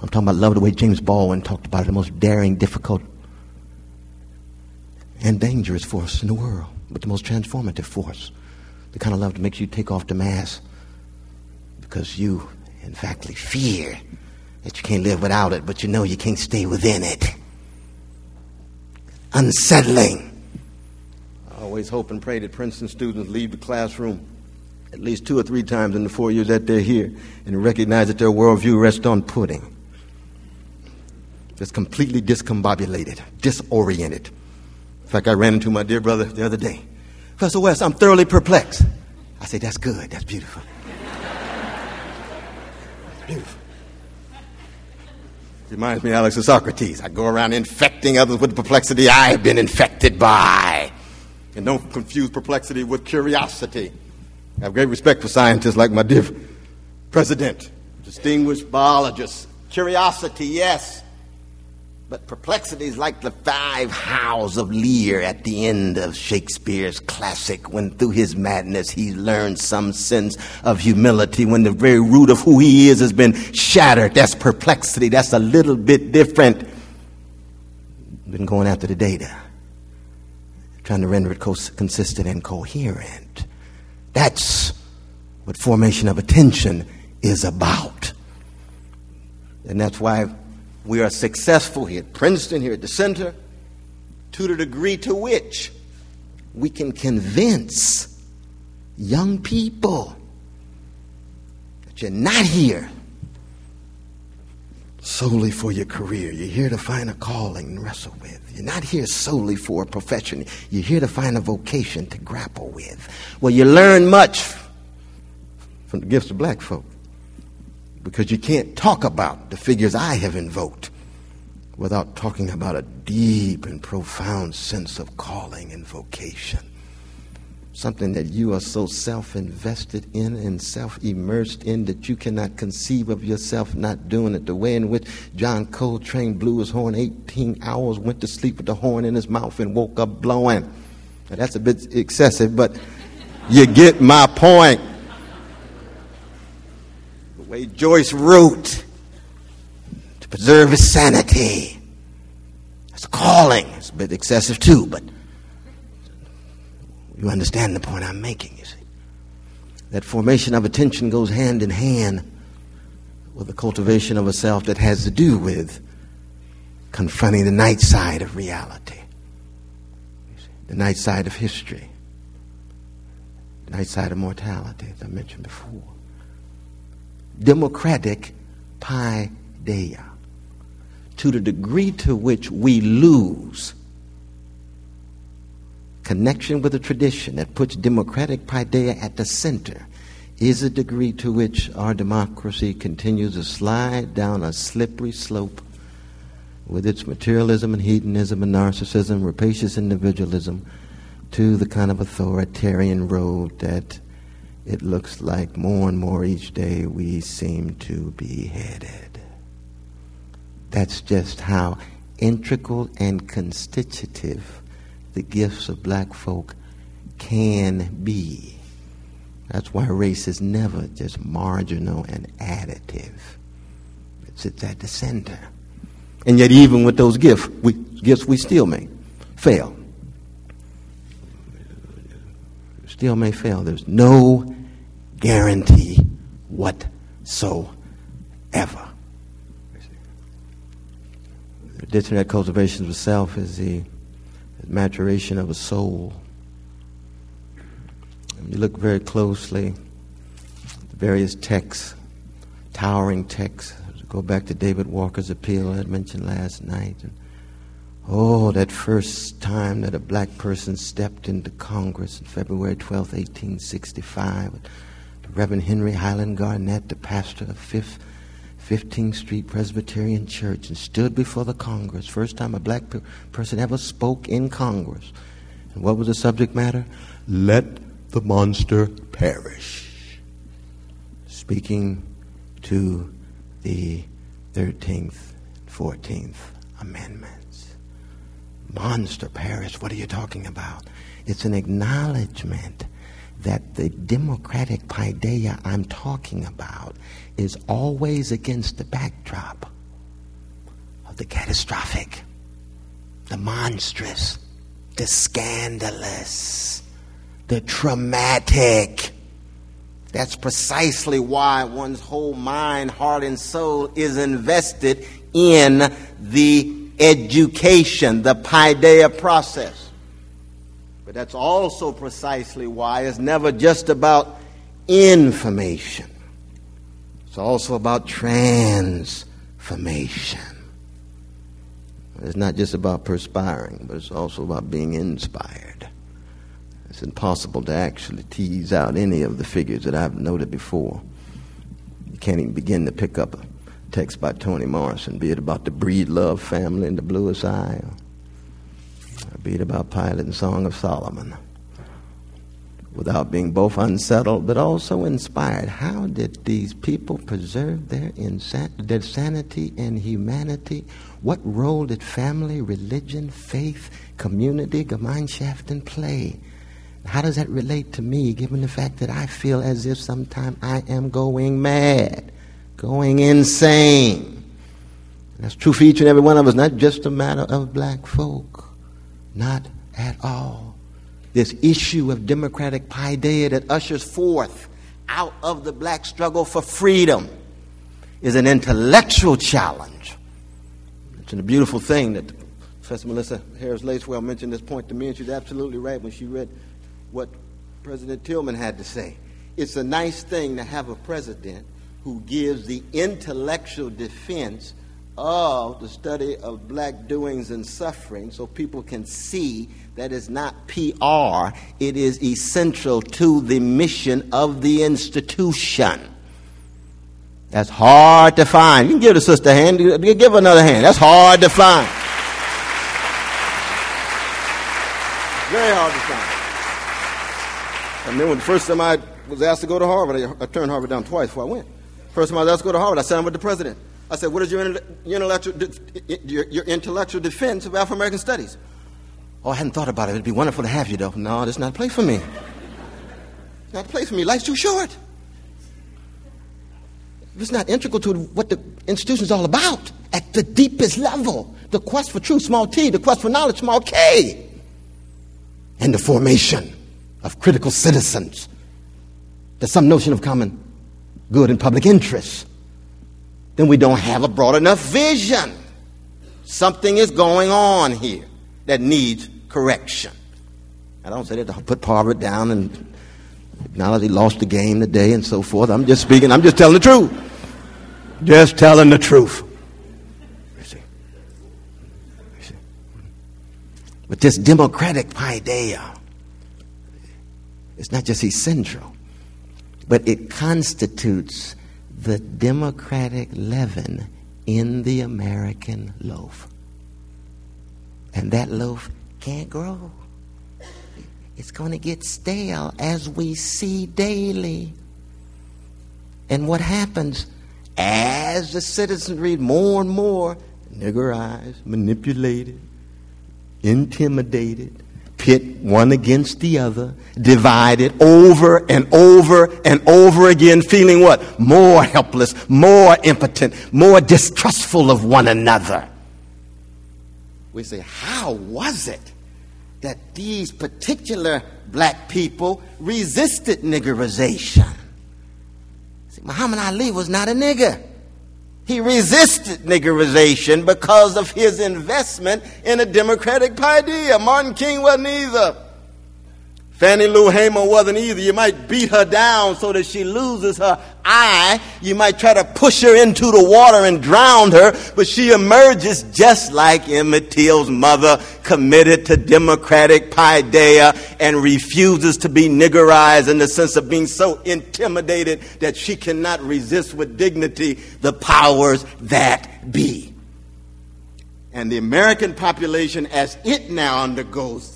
I'm talking about love the way James Baldwin talked about it, the most daring, difficult, and dangerous force in the world, but the most transformative force the kind of love that makes you take off the mask because you, in fact, fear that you can't live without it, but you know you can't stay within it. unsettling. I always hope and pray that Princeton students leave the classroom at least two or three times in the four years that they're here and recognize that their worldview rests on pudding. Just completely discombobulated, disoriented. In fact, I ran into my dear brother the other day. Professor West, I'm thoroughly perplexed. I say, That's good. That's beautiful. That's beautiful. Reminds me, Alex, of Socrates. I go around infecting others with the perplexity I have been infected by. And don't confuse perplexity with curiosity. I have great respect for scientists like my dear president, distinguished biologist. Curiosity, yes. But perplexity is like the five howls of Lear at the end of Shakespeare's classic, when through his madness he learns some sense of humility, when the very root of who he is has been shattered. That's perplexity. That's a little bit different. Been going after the data, trying to render it consistent and coherent. That's what formation of attention is about. And that's why we are successful here at Princeton, here at the center, to the degree to which we can convince young people that you're not here solely for your career. You're here to find a calling and wrestle with. You're not here solely for a profession. You're here to find a vocation to grapple with. Well, you learn much from the gifts of black folk because you can't talk about the figures I have invoked without talking about a deep and profound sense of calling and vocation. Something that you are so self invested in and self immersed in that you cannot conceive of yourself not doing it. The way in which John Coltrane blew his horn 18 hours, went to sleep with the horn in his mouth, and woke up blowing. Now, that's a bit excessive, but you get my point way Joyce wrote to preserve his sanity. That's a calling. It's a bit excessive too, but you understand the point I'm making, you see. That formation of attention goes hand in hand with the cultivation of a self that has to do with confronting the night side of reality, the night side of history, the night side of mortality, as I mentioned before democratic paideia. To the degree to which we lose connection with a tradition that puts democratic paideia at the center is a degree to which our democracy continues to slide down a slippery slope with its materialism and hedonism and narcissism, rapacious individualism, to the kind of authoritarian road that it looks like more and more each day we seem to be headed. That's just how integral and constitutive the gifts of black folk can be. That's why race is never just marginal and additive. It sits at the center. And yet, even with those gifts, we, gifts we still may fail. Still may fail. There's no guarantee whatsoever. The that cultivation of self is the maturation of a soul. When you look very closely, at the various texts, towering texts, go back to David Walker's appeal I mentioned last night. And, oh, that first time that a black person stepped into Congress on February 12, 1865 Reverend Henry Highland Garnet, the pastor of 5th, 15th Street Presbyterian Church, and stood before the Congress. First time a black pe- person ever spoke in Congress. And what was the subject matter? Let the monster perish. Speaking to the 13th, 14th Amendments. Monster perish, what are you talking about? It's an acknowledgement that the democratic paideia I'm talking about is always against the backdrop of the catastrophic, the monstrous, the scandalous, the traumatic. That's precisely why one's whole mind, heart, and soul is invested in the education, the paideia process. But that's also precisely why it's never just about information. It's also about transformation. It's not just about perspiring, but it's also about being inspired. It's impossible to actually tease out any of the figures that I've noted before. You can't even begin to pick up a text by Toni Morrison, be it about the Breedlove family in the bluest eye, or be it about Pilate and Song of Solomon, without being both unsettled but also inspired. How did these people preserve their, insan- their sanity and humanity? What role did family, religion, faith, community, Gemeinschaften play? How does that relate to me, given the fact that I feel as if sometimes I am going mad, going insane? That's true for each and every one of us, not just a matter of black folk. Not at all. This issue of democratic paideia that ushers forth out of the black struggle for freedom is an intellectual challenge. It's a beautiful thing that Professor Melissa Harris Lacewell mentioned this point to me, and she's absolutely right when she read what President Tilghman had to say. It's a nice thing to have a president who gives the intellectual defense of the study of black doings and suffering so people can see that it's not PR, it is essential to the mission of the institution. That's hard to find. You can give the sister a hand, give another hand. That's hard to find. Very hard to find. And then when the first time I was asked to go to Harvard, I, I turned Harvard down twice before I went. First time I was asked to go to Harvard, I sat with the president. I said, What is your, intellectual, your, your intellectual defense of Afro American studies? Oh, I hadn't thought about it. It'd be wonderful to have you, though. No, this is not a place for me. It's not a place for me. Life's too short. It's not integral to what the institution is all about at the deepest level. The quest for truth, small t, the quest for knowledge, small k. And the formation of critical citizens. There's some notion of common good and public interest. Then we don't have a broad enough vision. Something is going on here that needs correction. I don't say that to put Harvard down and acknowledge he lost the game today and so forth. I'm just speaking, I'm just telling the truth. Just telling the truth. You see. You see. But this democratic idea it's not just essential, but it constitutes the democratic leaven in the American loaf. And that loaf can't grow. It's going to get stale as we see daily. And what happens as the citizens read more and more niggerized, manipulated, intimidated, pit one against the other, divided over and over and over again, feeling what? More helpless, more impotent, more distrustful of one another. We say, how was it that these particular black people resisted niggerization? See, Muhammad Ali was not a nigger. He resisted niggerization because of his investment in a democratic paideia. Martin King wasn't either. Fannie Lou Hamer wasn't either. You might beat her down so that she loses her eye. You might try to push her into the water and drown her, but she emerges just like Emmett Till's mother, committed to democratic paideia and refuses to be niggerized in the sense of being so intimidated that she cannot resist with dignity the powers that be. And the American population, as it now undergoes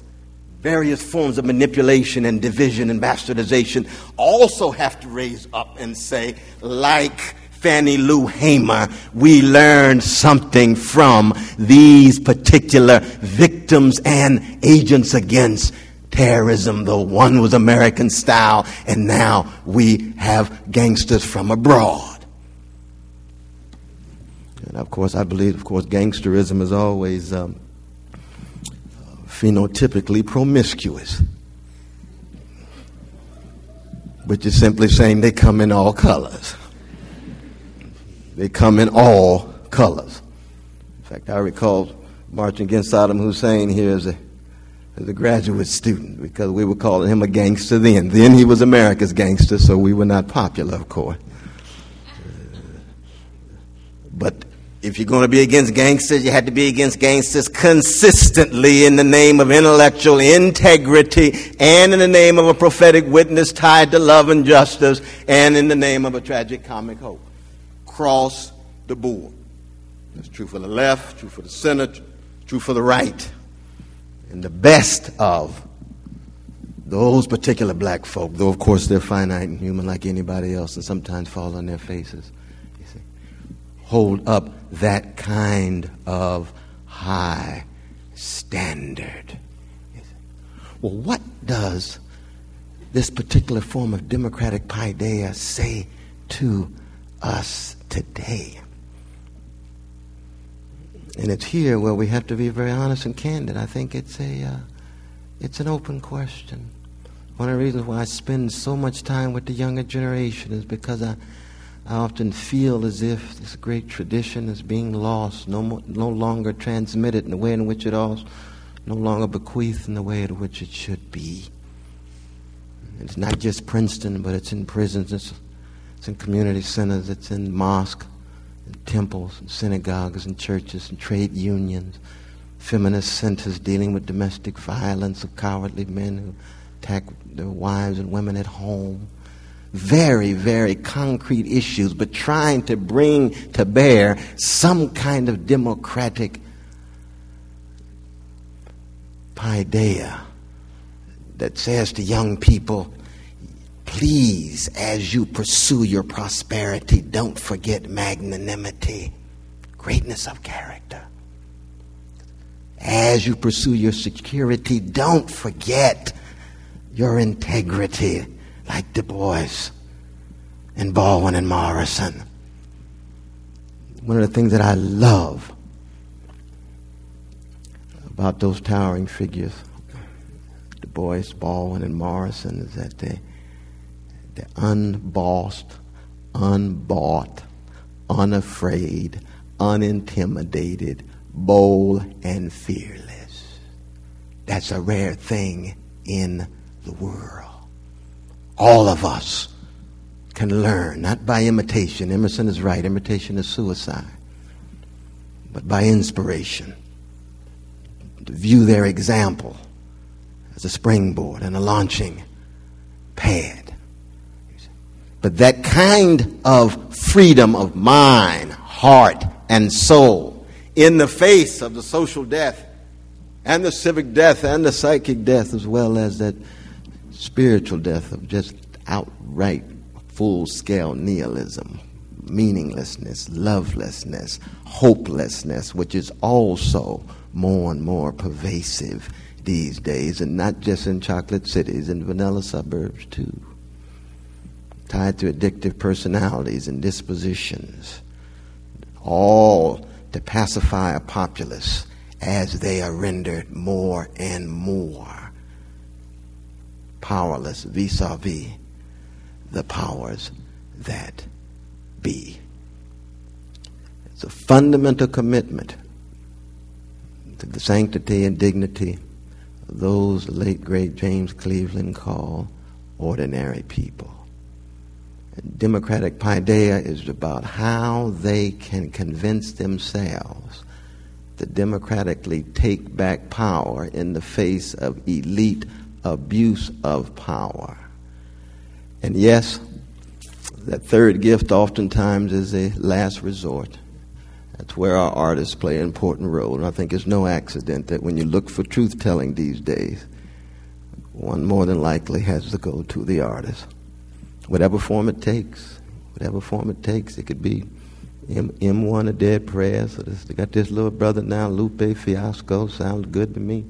various forms of manipulation and division and bastardization also have to raise up and say, like Fannie Lou Hamer, we learned something from these particular victims and agents against terrorism, though one was American style, and now we have gangsters from abroad. And of course, I believe, of course, gangsterism is always um, phenotypically promiscuous. which you're simply saying they come in all colors. They come in all colors. In fact, I recall marching against Saddam Hussein here as a, as a graduate student because we were calling him a gangster then. Then he was America's gangster, so we were not popular, of course. But if you're going to be against gangsters, you had to be against gangsters consistently in the name of intellectual integrity and in the name of a prophetic witness tied to love and justice and in the name of a tragic comic hope. Cross the board. It's true for the left, true for the center, true for the right. And the best of those particular black folk, though of course they're finite and human like anybody else and sometimes fall on their faces, hold up that kind of high standard. Well, what does this particular form of democratic paideia say to us today? And it's here where we have to be very honest and candid. I think it's a uh, it's an open question. One of the reasons why I spend so much time with the younger generation is because I I often feel as if this great tradition is being lost, no, more, no longer transmitted in the way in which it was, no longer bequeathed in the way in which it should be. It's not just Princeton, but it's in prisons, it's, it's in community centers, it's in mosques, and temples, and synagogues, and churches, and trade unions, feminist centers dealing with domestic violence of cowardly men who attack their wives and women at home very, very concrete issues, but trying to bring to bear some kind of democratic paideia that says to young people, please, as you pursue your prosperity, don't forget magnanimity, greatness of character. As you pursue your security, don't forget your integrity like Du Bois and Baldwin and Morrison. One of the things that I love about those towering figures, Du Bois, Baldwin, and Morrison, is that they, they're unbossed, unbought, unafraid, unintimidated, bold, and fearless. That's a rare thing in the world all of us can learn, not by imitation. Emerson is right, imitation is suicide, but by inspiration. To view their example as a springboard and a launching pad. But that kind of freedom of mind, heart, and soul in the face of the social death and the civic death and the psychic death, as well as that spiritual death of just outright full scale nihilism, meaninglessness, lovelessness, hopelessness, which is also more and more pervasive these days, and not just in chocolate cities, in vanilla suburbs too. Tied to addictive personalities and dispositions, all to pacify a populace as they are rendered more and more powerless vis a vis the powers that be. It's a fundamental commitment to the sanctity and dignity of those late great James Cleveland called ordinary people. And democratic paideia is about how they can convince themselves to democratically take back power in the face of elite abuse of power. And yes, that third gift oftentimes is a last resort. That's where our artists play an important role. And I think it's no accident that when you look for truth telling these days, one more than likely has to go to the artist. Whatever form it takes, whatever form it takes, it could be M- M1 a dead prez. So this, they got this little brother now, Lupe Fiasco, sounds good to me,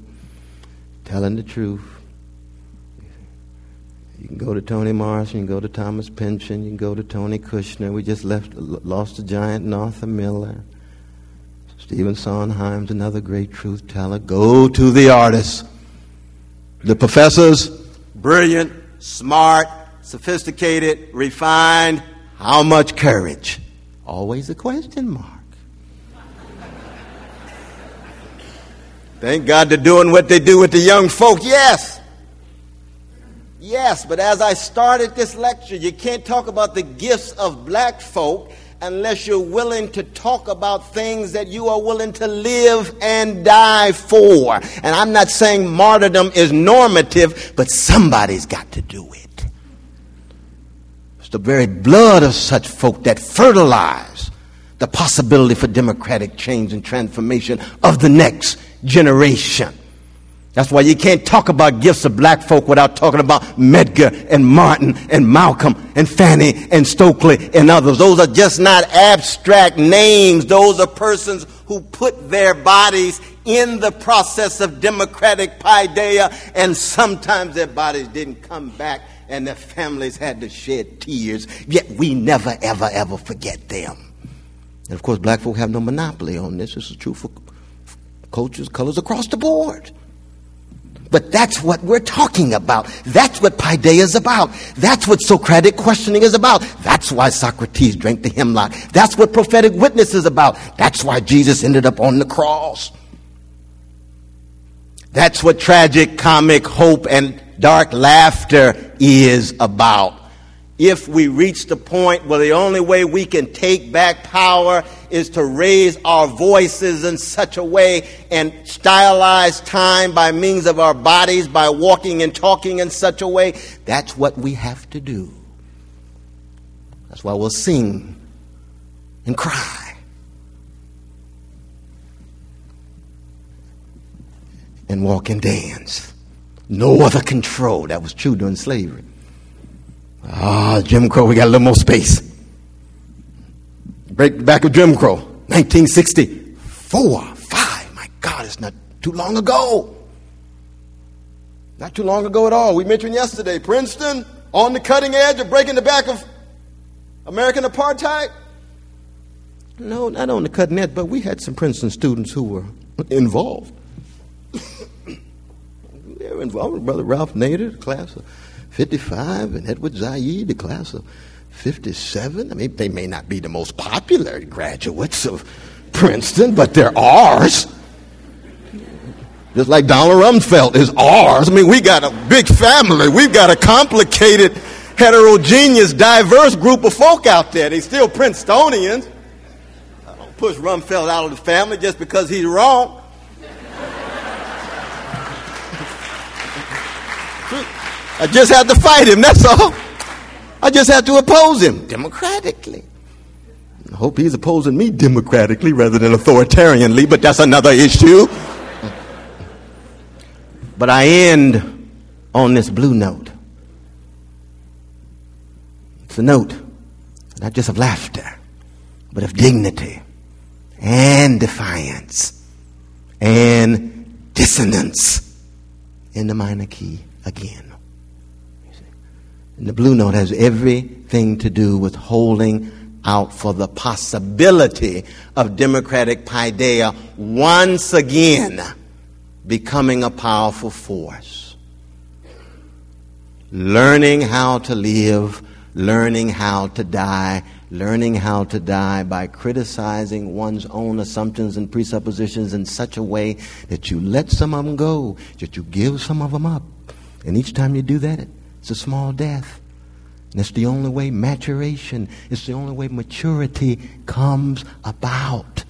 telling the truth. You can go to Toni Morrison, you can go to Thomas Pynchon, you can go to Tony Kushner. We just left, lost a giant in Arthur Miller. Stephen Sondheim's another great truth teller. Go to the artists. The professors, brilliant, smart, sophisticated, refined. How much courage? Always a question mark. Thank God they're doing what they do with the young folk. Yes. Yes, but as I started this lecture, you can't talk about the gifts of black folk unless you're willing to talk about things that you are willing to live and die for. And I'm not saying martyrdom is normative, but somebody's got to do it. It's the very blood of such folk that fertilize the possibility for democratic change and transformation of the next generation. That's why you can't talk about gifts of black folk without talking about Medgar and Martin and Malcolm and Fanny and Stokely and others. Those are just not abstract names. Those are persons who put their bodies in the process of democratic paideia, and sometimes their bodies didn't come back and their families had to shed tears. Yet we never, ever, ever forget them. And of course, black folk have no monopoly on this. This is true for cultures, colors across the board. But that's what we're talking about. That's what paideia is about. That's what Socratic questioning is about. That's why Socrates drank the hemlock. That's what prophetic witness is about. That's why Jesus ended up on the cross. That's what tragic comic hope and dark laughter is about if we reach the point where the only way we can take back power is to raise our voices in such a way and stylize time by means of our bodies, by walking and talking in such a way, that's what we have to do. That's why we'll sing and cry. And walk and dance. No other control. That was true during slavery. Ah, Jim Crow, we got a little more space. Break the back of Jim Crow, 1964, five. My God, it's not too long ago. Not too long ago at all. We mentioned yesterday Princeton on the cutting edge of breaking the back of American apartheid. No, not on the cutting edge, but we had some Princeton students who were involved. they were involved. Brother Ralph Nader, the class of 55, and Edward Said, the class of 57. I mean, they may not be the most popular graduates of Princeton, but they're ours. Just like Donald Rumsfeld is ours. I mean, we got a big family. We've got a complicated, heterogeneous, diverse group of folk out there. They're still Princetonians. I don't push Rumsfeld out of the family just because he's wrong. I just had to fight him, that's all. I just have to oppose him democratically. I hope he's opposing me democratically rather than authoritarianly, but that's another issue. But I end on this blue note. It's a note not just of laughter, but of dignity and defiance and dissonance in the minor key again. And the blue note has everything to do with holding out for the possibility of democratic paideia once again becoming a powerful force. Learning how to live, learning how to die, learning how to die by criticizing one's own assumptions and presuppositions in such a way that you let some of them go, that you give some of them up. And each time you do that, it's a small death. And it's the only way maturation, it's the only way maturity comes about.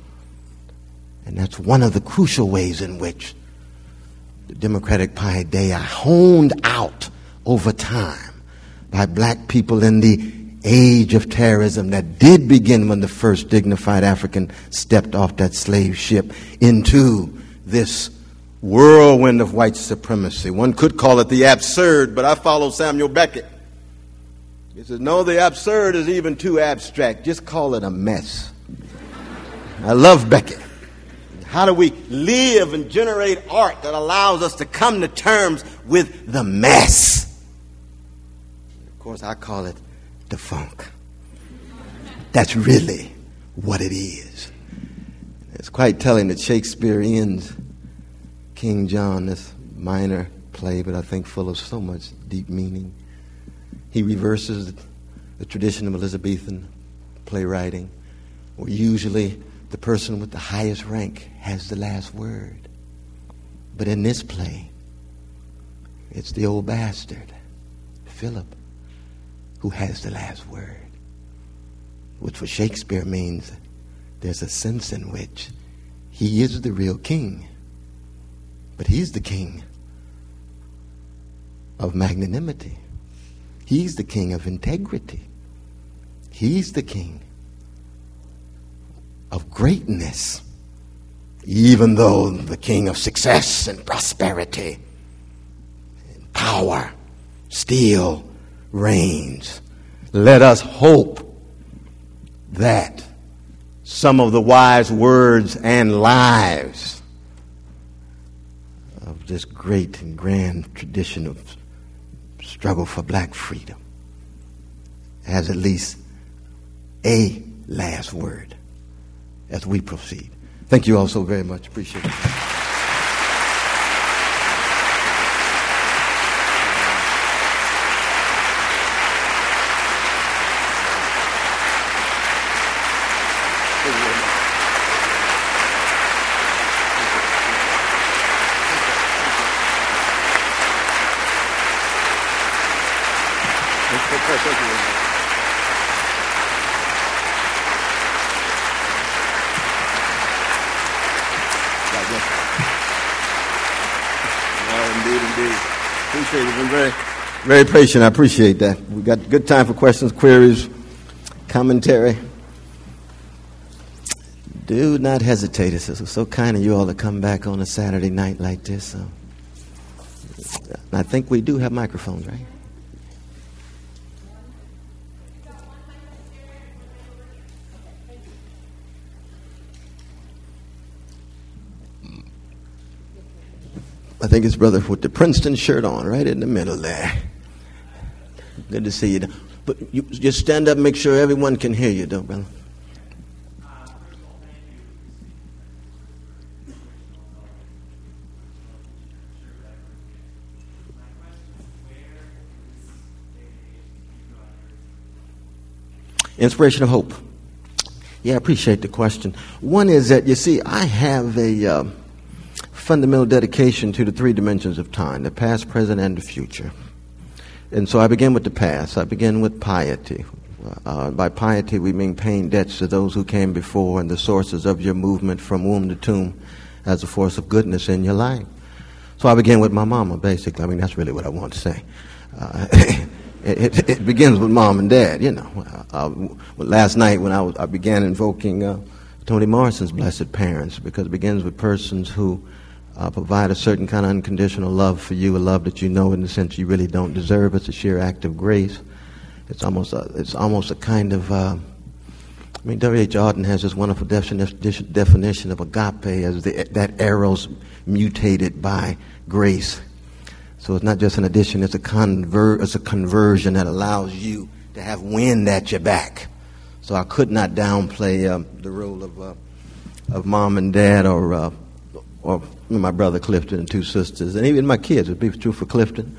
And that's one of the crucial ways in which the Democratic Paideia honed out over time by black people in the age of terrorism that did begin when the first dignified African stepped off that slave ship into this whirlwind of white supremacy. One could call it the absurd, but I follow Samuel Beckett. He says, No, the absurd is even too abstract. Just call it a mess. I love Beckett. How do we live and generate art that allows us to come to terms with the mess? Of course, I call it the funk. That's really what it is. It's quite telling that Shakespeare ends King John, this minor play, but I think full of so much deep meaning. He reverses the tradition of Elizabethan playwriting, where usually the person with the highest rank has the last word. But in this play, it's the old bastard, Philip, who has the last word, which for Shakespeare means there's a sense in which he is the real king, but he's the king of magnanimity. He's the king of integrity. He's the king of greatness, even though the king of success and prosperity and power still reigns. Let us hope that some of the wise words and lives this great and grand tradition of struggle for black freedom has at least a last word as we proceed. Thank you all so very much. Appreciate it. Appreciate it. Been very, very patient. I appreciate that. We've got good time for questions, queries, commentary. Do not hesitate. It's so kind of you all to come back on a Saturday night like this. So. I think we do have microphones, right? I think it's brother with the Princeton shirt on, right in the middle there. Good to see you. But you just stand up make sure everyone can hear you, though, brother. Inspiration of hope. Yeah, I appreciate the question. One is that, you see, I have a. Uh, fundamental dedication to the three dimensions of time the past, present, and the future. And so I begin with the past. I begin with piety. Uh, by piety, we mean paying debts to those who came before and the sources of your movement from womb to tomb as a force of goodness in your life. So I begin with my mama, basically. I mean, that's really what I want to say. Uh, it, it, it, begins with mom and dad, you know. Uh, last night when I, was, I began invoking uh, Toni Morrison's blessed parents because it begins with persons who uh, provide a certain kind of unconditional love for you, a love that you know in the sense you really don't deserve. It's a sheer act of grace. It's almost a, it's almost a kind of, uh, I mean, W.H. Auden has this wonderful definition, definition of agape as the, that eros mutated by grace. So it's not just an addition, it's a, conver- it's a conversion that allows you to have wind at your back. So I could not downplay um, the role of, uh, of mom and dad or, uh, or my brother Clifton and two sisters, and even my kids. It'd be true for Clifton,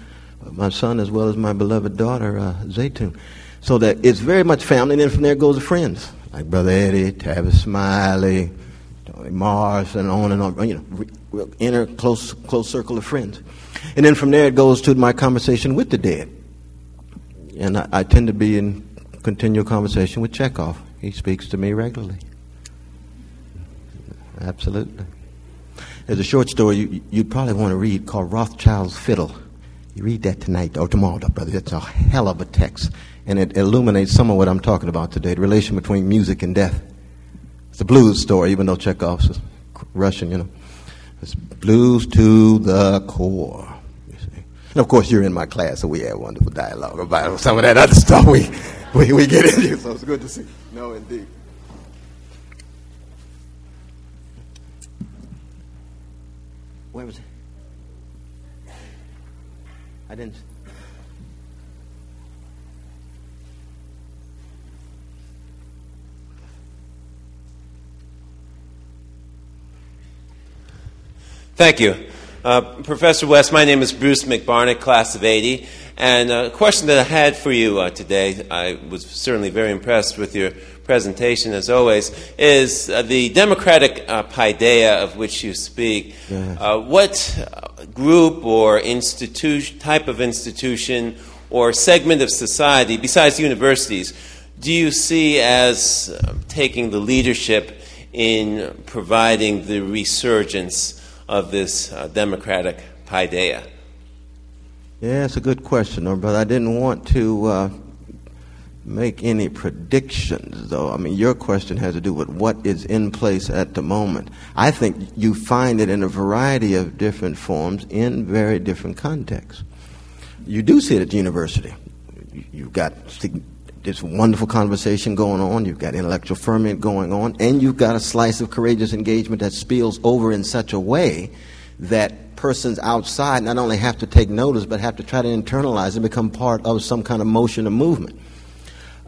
my son as well as my beloved daughter uh, Zaytun. So that it's very much family, and then from there goes the friends like Brother Eddie, Tavis Smiley, Tony Mars, and on and on. You know, inner close close circle of friends, and then from there it goes to my conversation with the dead, and I, I tend to be in continual conversation with Chekhov. He speaks to me regularly. Absolutely. There's a short story you, you'd probably want to read called Rothschild's Fiddle. You read that tonight or tomorrow, brother. It's a hell of a text. And it illuminates some of what I'm talking about today the relation between music and death. It's a blues story, even though Chekhov's Russian, you know. It's blues to the core. And of course, you're in my class, so we have wonderful dialogue about some of that other stuff we, we, we get into. So it's good to see. No, indeed. Where was it? I didn't. Thank you. Uh, Professor West, my name is Bruce McBarnett, class of 80. And a question that I had for you uh, today, I was certainly very impressed with your presentation, as always, is uh, the democratic uh, paideia of which you speak. Uh, what group or institution, type of institution or segment of society, besides universities, do you see as uh, taking the leadership in providing the resurgence of this uh, democratic paideia? Yeah, it's a good question, but I didn't want to uh, make any predictions, though. I mean, your question has to do with what is in place at the moment. I think you find it in a variety of different forms in very different contexts. You do see it at the university. You've got this wonderful conversation going on, you've got intellectual ferment going on, and you've got a slice of courageous engagement that spills over in such a way that persons outside not only have to take notice, but have to try to internalize and become part of some kind of motion or movement.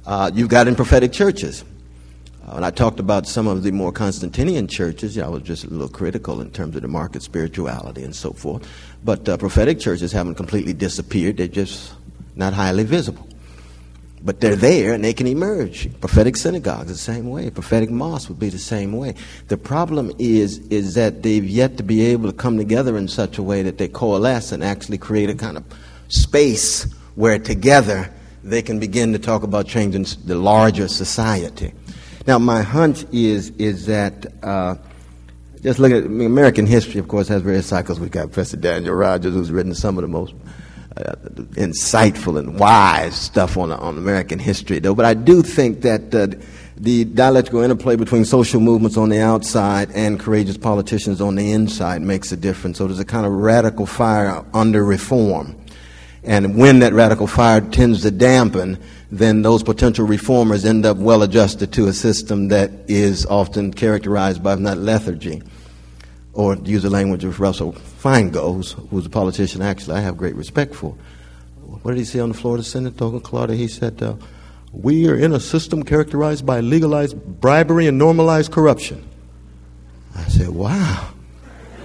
Uh, you've got in prophetic churches. Uh, when I talked about some of the more Constantinian churches, yeah, I was just a little critical in terms of the market spirituality and so forth. But uh, prophetic churches haven't completely disappeared, they're just not highly visible. But they're there and they can emerge. Prophetic synagogues the same way. Prophetic mosques would be the same way. The problem is is that they've yet to be able to come together in such a way that they coalesce and actually create a kind of space where together they can begin to talk about changing the larger society. Now, my hunch is is that uh, just look at I mean, American history. Of course, has various cycles. We've got Professor Daniel Rogers, who's written some of the most uh, insightful and wise stuff on on American history, though. But I do think that. Uh, the dialectical interplay between social movements on the outside and courageous politicians on the inside makes a difference. So there's a kind of radical fire under reform and when that radical fire tends to dampen, then those potential reformers end up well adjusted to a system that is often characterized by not lethargy. Or to use the language of Russell Feingold, who's a politician actually I have great respect for. What did he say on the Florida Senate, Toga Claudia? He said, uh, We are in a system characterized by legalized bribery and normalized corruption. I said, Wow.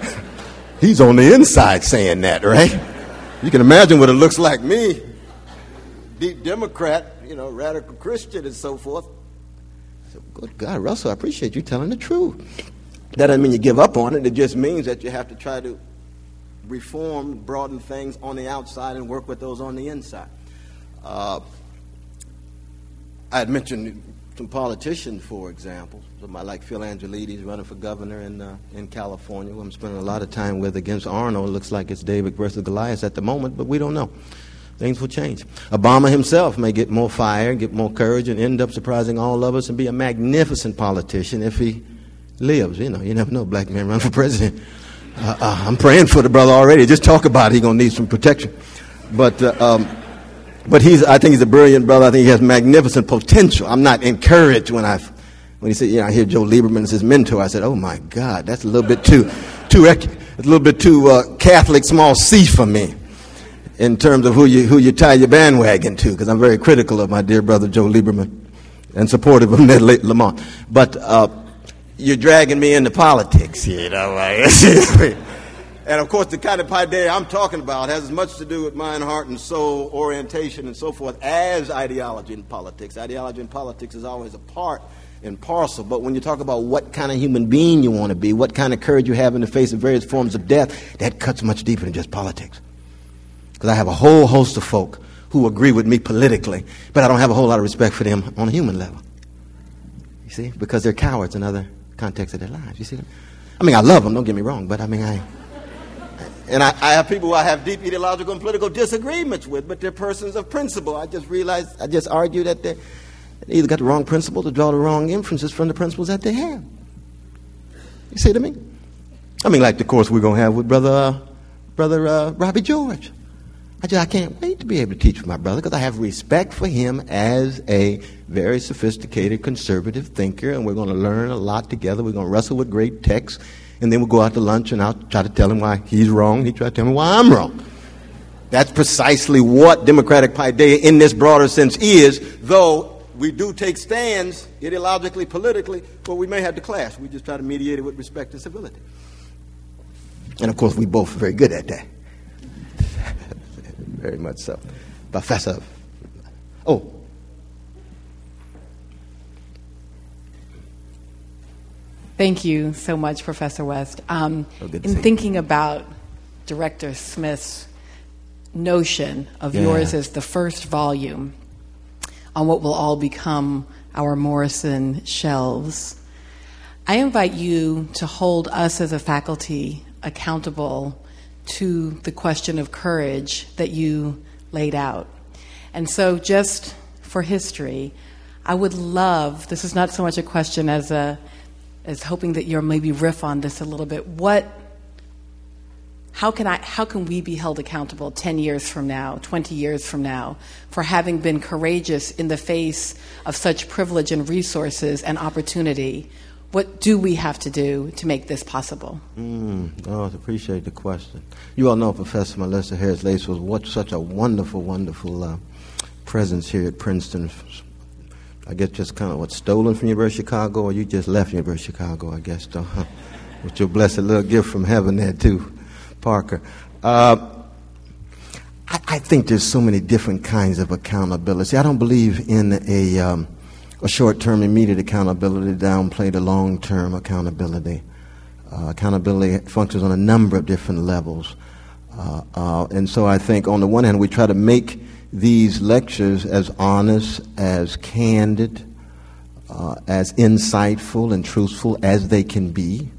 He's on the inside saying that, right? You can imagine what it looks like me, deep Democrat, you know, radical Christian and so forth. So, good God, Russell, I appreciate you telling the truth. That doesn't mean you give up on it. It just means that you have to try to reform, broaden things on the outside and work with those on the inside. Uh, I had mentioned some politicians, for example, somebody like Phil Angelides running for governor in, uh, in California, who I'm spending a lot of time with against Arnold. Looks like it's David versus Goliath at the moment, but we don't know. Things will change. Obama himself may get more fire, get more courage, and end up surprising all of us and be a magnificent politician if he lives. You know, you never know, black man run for president. Uh, uh, I'm praying for the brother already. Just talk about it. He's going to need some protection. But uh, um, but he's, I think he's a brilliant brother. I think he has magnificent potential. I'm not encouraged when I, when he said, you know, I hear Joe Lieberman as his mentor. I said, oh my God, that's a little bit too, too, a little bit too uh, Catholic small c for me in terms of who you, who you tie your bandwagon to, because I'm very critical of my dear brother Joe Lieberman and supportive of Ned Lamont. But uh, you're dragging me into politics, you know. And of course, the kind of paideia I'm talking about has as much to do with mind, heart, and soul orientation and so forth as ideology and politics. Ideology and politics is always a part and parcel. But when you talk about what kind of human being you want to be, what kind of courage you have in the face of various forms of death, that cuts much deeper than just politics. Because I have a whole host of folk who agree with me politically, but I don't have a whole lot of respect for them on a human level. You see? Because they're cowards in other contexts of their lives. You see? I mean, I love them, don't get me wrong, but I mean, I. And I, I, have people who I have deep ideological and political disagreements with, but they're persons of principle. I just realized, I just argue that they either got the wrong principle to draw the wrong inferences from the principles that they have. You see what I mean? I mean, like the course we're going to have with Brother, uh, brother uh, Robbie George. I just I can't wait to be able to teach with my brother because I have respect for him as a very sophisticated conservative thinker, and we're going to learn a lot together. We're going to wrestle with great texts and then we'll go out to lunch and I'll try to tell him why he's wrong. He try to tell me why I'm wrong. That's precisely what democratic paideia in this broader sense is, though we do take stands ideologically, politically, but we may have to clash. We just try to mediate it with respect and civility. And of course, we both are very good at that. very much so. Professor. Oh. Thank you so much, Professor West. Um, Oh, in see you. thinking about Director Smith's notion of Yeah. yours as the first volume on what will all become our Morrison shelves, I invite you to hold us as a faculty accountable to the question of courage that you laid out. And so, just for history, I would love this is not so much a question as a as hoping that you'll maybe riff on this a little bit. What how can I how can we be held accountable 10 years from now, 20 years from now for having been courageous in the face of such privilege and resources and opportunity? What do we have to do to make this possible? Mm, oh, I appreciate the question. You all know Professor Melissa Harris Lacewell what such a wonderful, wonderful uh, presence here at Princeton. I guess just kind of what stolen from University of Chicago, or you just left University of Chicago, I guess, though, huh? with your blessed little gift from heaven there too, Parker. Uh, I, I think there's so many different kinds of accountability. I don't believe in a um, a short-term immediate accountability downplay the long-term accountability. Uh, accountability functions on a number of different levels. Uh, uh, and so I think, on the one hand, we try to make these lectures as honest, as candid, uh, as insightful and truthful as they can be.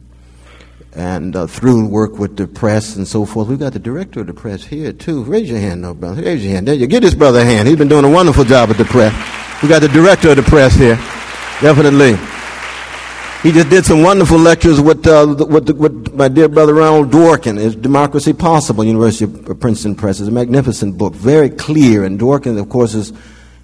And uh, through work with the press and so forth, we've got the director of the press here, too. Raise your hand, no, brother. Raise your hand. There you Give this brother a hand. He's been doing a wonderful job at the press. We got the director of the press here. Definitely. He just did some wonderful lectures with, uh, with, with my dear brother Ronald Dworkin. Is Democracy Possible? University of Princeton Press. It's a magnificent book, very clear. And Dworkin, of course, is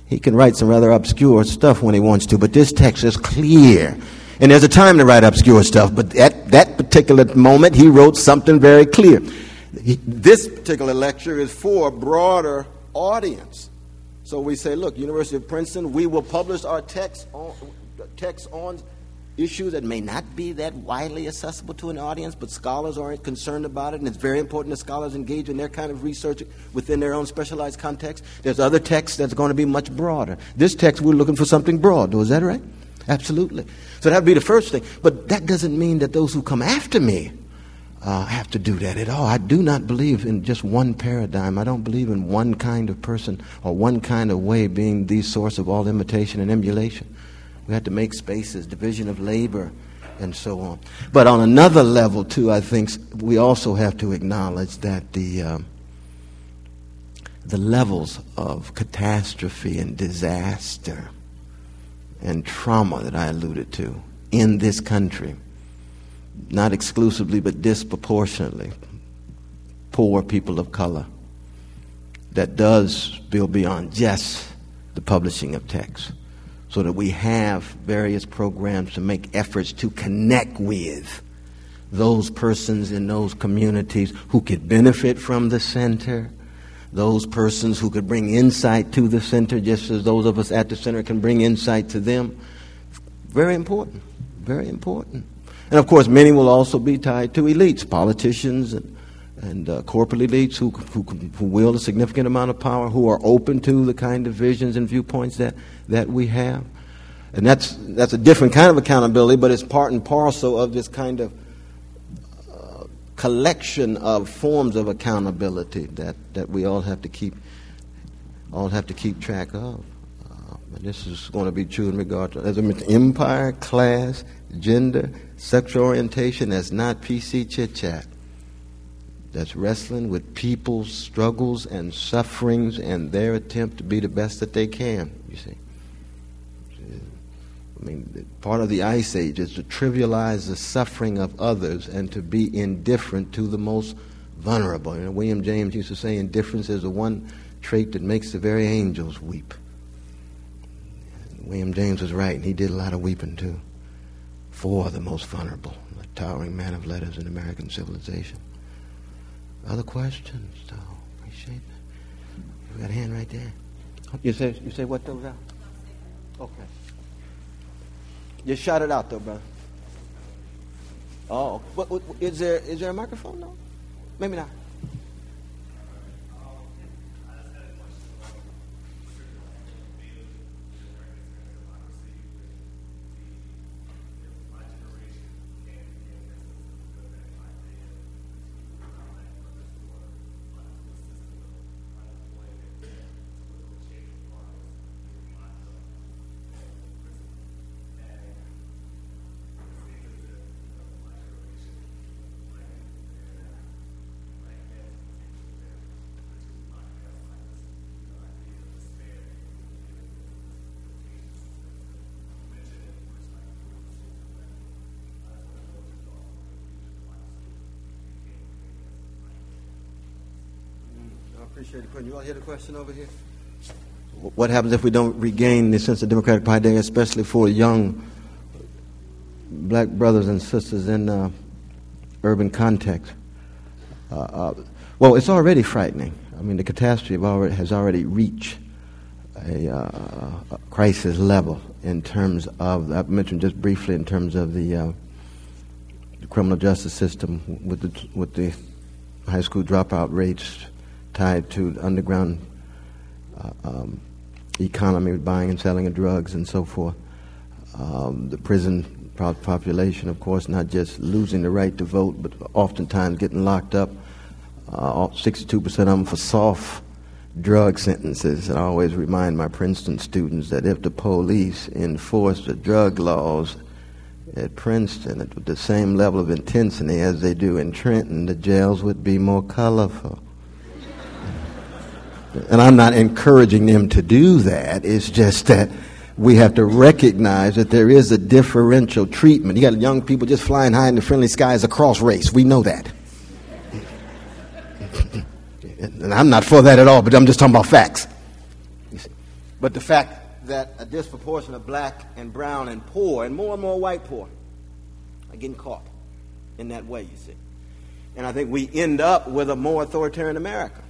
he can write some rather obscure stuff when he wants to, but this text is clear. And there's a time to write obscure stuff, but at that particular moment, he wrote something very clear. He, this particular lecture is for a broader audience. So we say, look, University of Princeton, we will publish our text on, text on issues that may not be that widely accessible to an audience, but scholars aren't concerned about it, and it's very important that scholars engage in their kind of research within their own specialized context. There's other texts that's going to be much broader. This text, we're looking for something broad. Is that right? Absolutely. So that would be the first thing. But that doesn't mean that those who come after me uh, have to do that at all. I do not believe in just one paradigm. I don't believe in one kind of person or one kind of way being the source of all imitation and emulation. We had to make spaces, division of labor, and so on. But on another level, too, I think we also have to acknowledge that the um, the levels of catastrophe and disaster and trauma that I alluded to in this country, not exclusively but disproportionately, poor people of color, that does spill beyond just the publishing of text so that we have various programs to make efforts to connect with those persons in those communities who could benefit from the center, those persons who could bring insight to the center, just as those of us at the center can bring insight to them. Very important. Very important. And of course, many will also be tied to elites, politicians and, and uh, corporate elites who, who, who wield a significant amount of power, who are open to the kind of visions and viewpoints that, that we have. And that's, that's a different kind of accountability, but it's part and parcel of this kind of uh, collection of forms of accountability that, that we all have to keep all have to keep track of. Uh, this is going to be true in regard to as I mentioned, empire, class, gender, sexual orientation. That's not PC chit chat. That's wrestling with people's struggles and sufferings and their attempt to be the best that they can. You see. I mean, part of the Ice Age is to trivialize the suffering of others and to be indifferent to the most vulnerable. You know, William James used to say, indifference is the one trait that makes the very angels weep. And William James was right, and he did a lot of weeping too for the most vulnerable, a towering man of letters in American civilization. Other questions, though? Appreciate that. You got a hand right there. You say, you say what, though, Val? Okay. Just shout it out, though, brother. Oh, what, what, is there is there a microphone? No, maybe not. Appreciate it, Quinn. You all hear the question over here? What happens if we don't regain the sense of democratic pride, especially for young black brothers and sisters in uh, urban context? Uh, uh, well, it's already frightening. I mean, the catastrophe already, has already reached a, uh, a, crisis level in terms of, I mentioned just briefly, in terms of the, uh, the criminal justice system with the, with the high school dropout rates tied to underground uh, um, economy, buying and selling of drugs and so forth. Um, the prison population, of course, not just losing the right to vote, but oftentimes getting locked up. Uh, 62% of them for soft drug sentences. And I always remind my Princeton students that if the police enforced the drug laws at Princeton at the same level of intensity as they do in Trenton, the jails would be more colorful. And I'm not encouraging them to do that. It's just that we have to recognize that there is a differential treatment. You got young people just flying high in the friendly skies across race. We know that. and I'm not for that at all, but I'm just talking about facts. But the fact that a disproportion of black and brown and poor, and more and more white poor, are getting caught in that way, you see. And I think we end up with a more authoritarian America.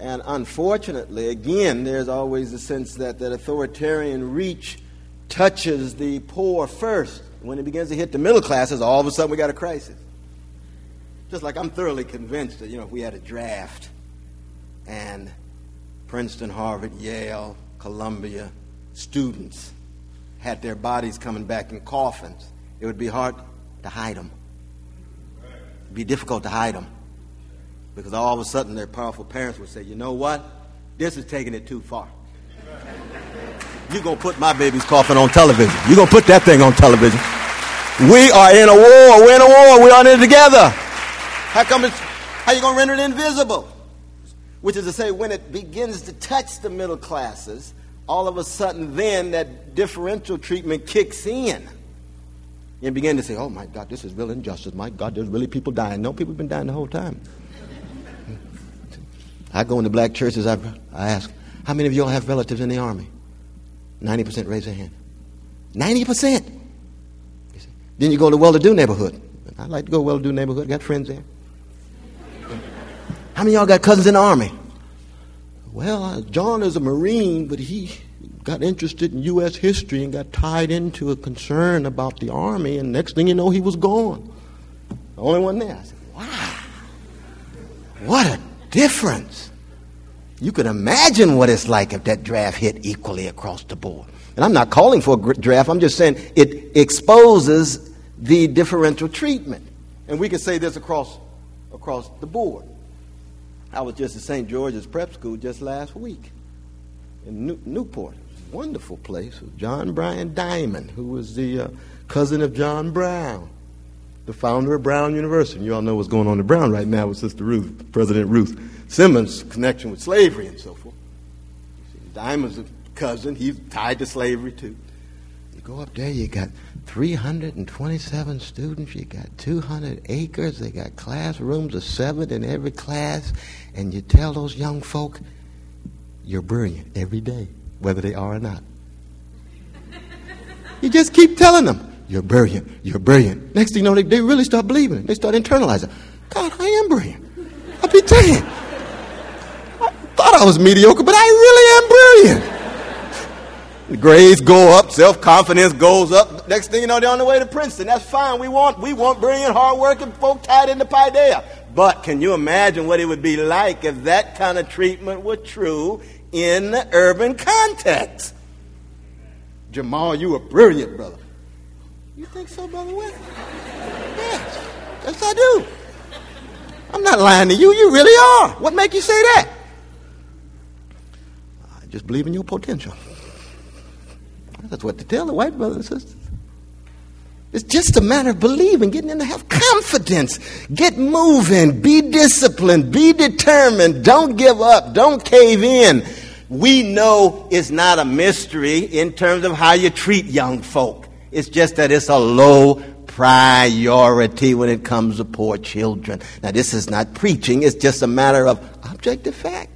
And unfortunately, again, there's always the sense that that authoritarian reach touches the poor first. When it begins to hit the middle classes, all of a sudden we got a crisis. Just like I'm thoroughly convinced that, you know, if we had a draft and Princeton, Harvard, Yale, Columbia students had their bodies coming back in coffins, it would be hard to hide them. It'd be difficult to hide them. Because all of a sudden their powerful parents would say, you know what? This is taking it too far. You're going to put my baby's coffin on television. You're going to put that thing on television. We are in a war. We're in a war. We're on it together. How come it's, how you going to render it invisible? Which is to say, when it begins to touch the middle classes, all of a sudden then that differential treatment kicks in. And begin to say, oh my God, this is real injustice. My God, there's really people dying. No, people have been dying the whole time. I go into black churches, I, I ask, how many of y'all have relatives in the army? 90% raise their hand. 90%. You then you go to well-to-do neighborhood. I like to go well-to-do neighborhood. Got friends there. How many y'all got cousins in the army? Well, uh, John is a Marine, but he got interested in U.S. history and got tied into a concern about the army, and next thing you know, he was gone. The only one there. I said, wow. What a difference. You can imagine what it's like if that draft hit equally across the board. And I'm not calling for a draft, I'm just saying it exposes the differential treatment. And we can say this across, across the board. I was just at St. George's Prep School just last week in New- Newport. Wonderful place. with John Bryan Diamond, who was the uh, cousin of John Brown the founder of Brown University. And you all know what's going on at Brown right now with Sister Ruth, President Ruth Simmons' connection with slavery and so forth. Diamond's a cousin. He's tied to slavery too. You go up there, you got 327 students, you got 200 acres, they got classrooms of seven in every class, and you tell those young folk, you're brilliant every day, whether they are or not. You just keep telling them. You're brilliant. You're brilliant. Next thing you know, they, they really start believing. They start internalizing. God, I am brilliant. I be damned. I thought I was mediocre, but I really am brilliant. The grades go up, self-confidence goes up. Next thing you know, they're on the way to Princeton. That's fine. We want we want brilliant, hardworking folk tied into Paideia. But can you imagine what it would be like if that kind of treatment were true in the urban context? Jamal, you were brilliant, brother. You think so, Brother West? Yes. Yes, I do. I'm not lying to you. You really are. What make you say that? I just believe in your potential. That's what to tell the white brothers and sisters. It's just a matter of believing, getting in to have confidence. Get moving, be disciplined, be determined, don't give up, don't cave in. We know it's not a mystery in terms of how you treat young folk. It's just that it's a low priority when it comes to poor children. Now, this is not preaching, it's just a matter of objective fact.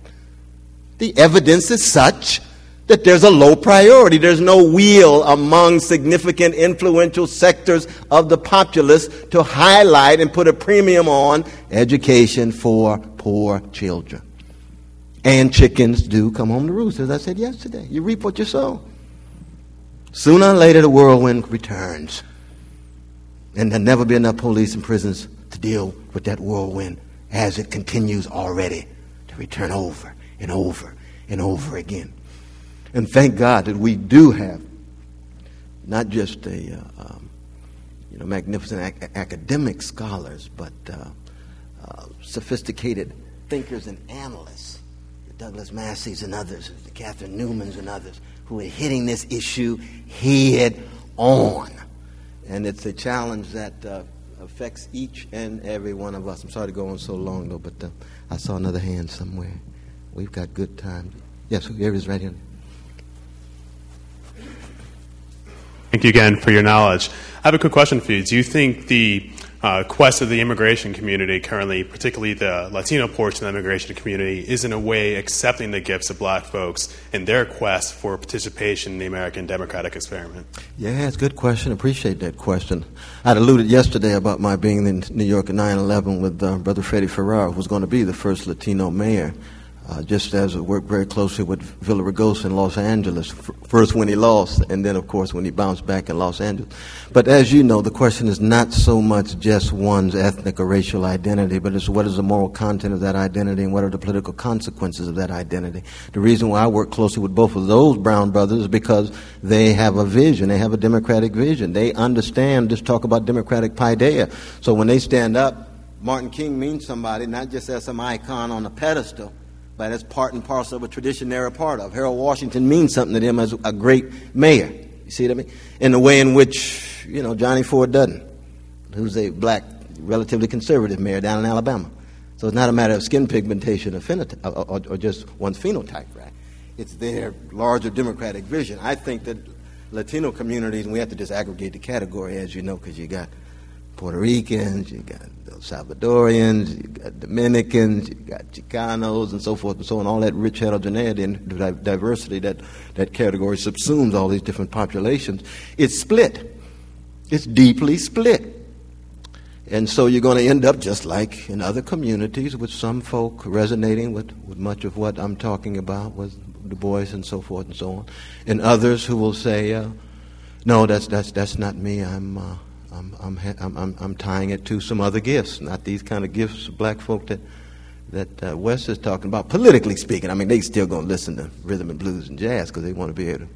the evidence is such that there's a low priority. There's no will among significant influential sectors of the populace to highlight and put a premium on education for poor children. And chickens do come home to roost, as I said yesterday. You reap what you sow. Sooner or later, the whirlwind returns. And there'll never be enough police and prisons to deal with that whirlwind as it continues already to return over and over and over again. And thank God that we do have not just a uh, um, you know magnificent ac- academic scholars, but uh, uh, sophisticated thinkers and analysts, the Douglas Masseys and others, the Catherine Newmans and others, who are hitting this issue head on. And it's a challenge that uh, affects each and every one of us. I'm sorry to go on so long, though, but uh, I saw another hand somewhere. We've got good time. Yes, here is right here. Thank you again for your knowledge. I have a quick question for you. Do you think the uh, quest of the immigration community currently, particularly the Latino portion of the immigration community, is in a way accepting the gifts of black folks in their quest for participation in the American democratic experiment? Yeah, it's a good question. Appreciate that question. I'd alluded yesterday about my being in New York at 9 11 with uh, Brother Freddie Ferrer, who was going to be the first Latino mayor uh, just as I worked very closely with Villaraigosa in Los Angeles, f- first when he lost, and then, of course, when he bounced back in Los Angeles. But as you know, the question is not so much just one's ethnic or racial identity, but it's what is the moral content of that identity and what are the political consequences of that identity. The reason why I work closely with both of those Brown brothers is because they have a vision, they have a democratic vision. They understand, just talk about democratic paideia. So when they stand up, Martin King means somebody, not just as some icon on a pedestal but as part and parcel of a tradition they're a part of. Harold Washington means something to them as a great mayor. You see what I mean? In the way in which, you know, Johnny Ford doesn't, who's a black, relatively conservative mayor down in Alabama. So it's not a matter of skin pigmentation or, or, or, or just one's phenotype, right? It's their larger democratic vision. I think that Latino communities, and we have to just aggregate the category, as you know, because you got Puerto Ricans, you got Salvadorians, you got Dominicans, you got Chicanos, and so forth and so on. All that rich heterogeneity and diversity that that category subsumes all these different populations. It's split. It's deeply split. And so you're going to end up just like in other communities with some folk resonating with, with much of what I'm talking about with Du Bois and so forth and so on, and others who will say, uh, "No, that's that's that's not me. I'm uh, I'm, I'm, I'm, I'm, tying it to some other gifts, not these kind of gifts of black folk that, that uh, West is talking about, politically speaking. I mean, they still going to listen to rhythm and blues and jazz because they want to be able to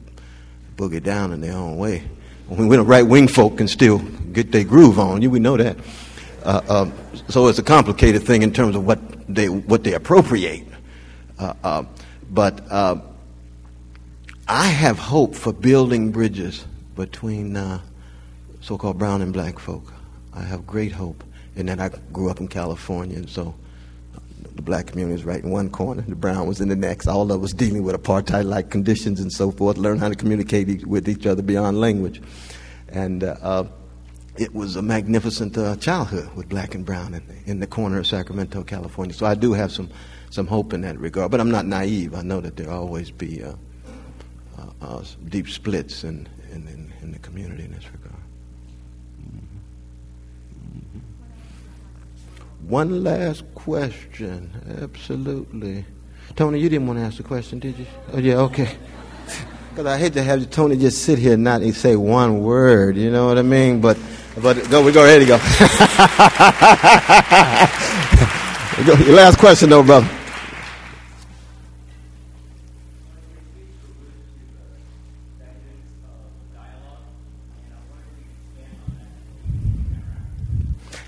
boogie down in their own way. When the right wing folk can still get their groove on, you we know that. Uh, uh, so it's a complicated thing in terms of what they what they appropriate. Uh, uh, but uh, I have hope for building bridges between so called brown and black folk. I have great hope in that I grew up in California, and so the black community was right in one corner, the brown was in the next. All of us dealing with apartheid like conditions and so forth, learn how to communicate with each other beyond language. And uh, uh, it was a magnificent uh, childhood with black and brown in, in, the corner of Sacramento, California. So I do have some, some hope in that regard. But I'm not naive. I know that there always be uh, uh, uh, deep splits in, in, in the community in this regard. One last question. Absolutely. Tony, you didn't want to ask the question, did you? Oh, yeah, okay. Because I hate to have Tony just sit here and not say one word, you know what I mean? But, but go, we go, ready to go. Your last question, though, brother.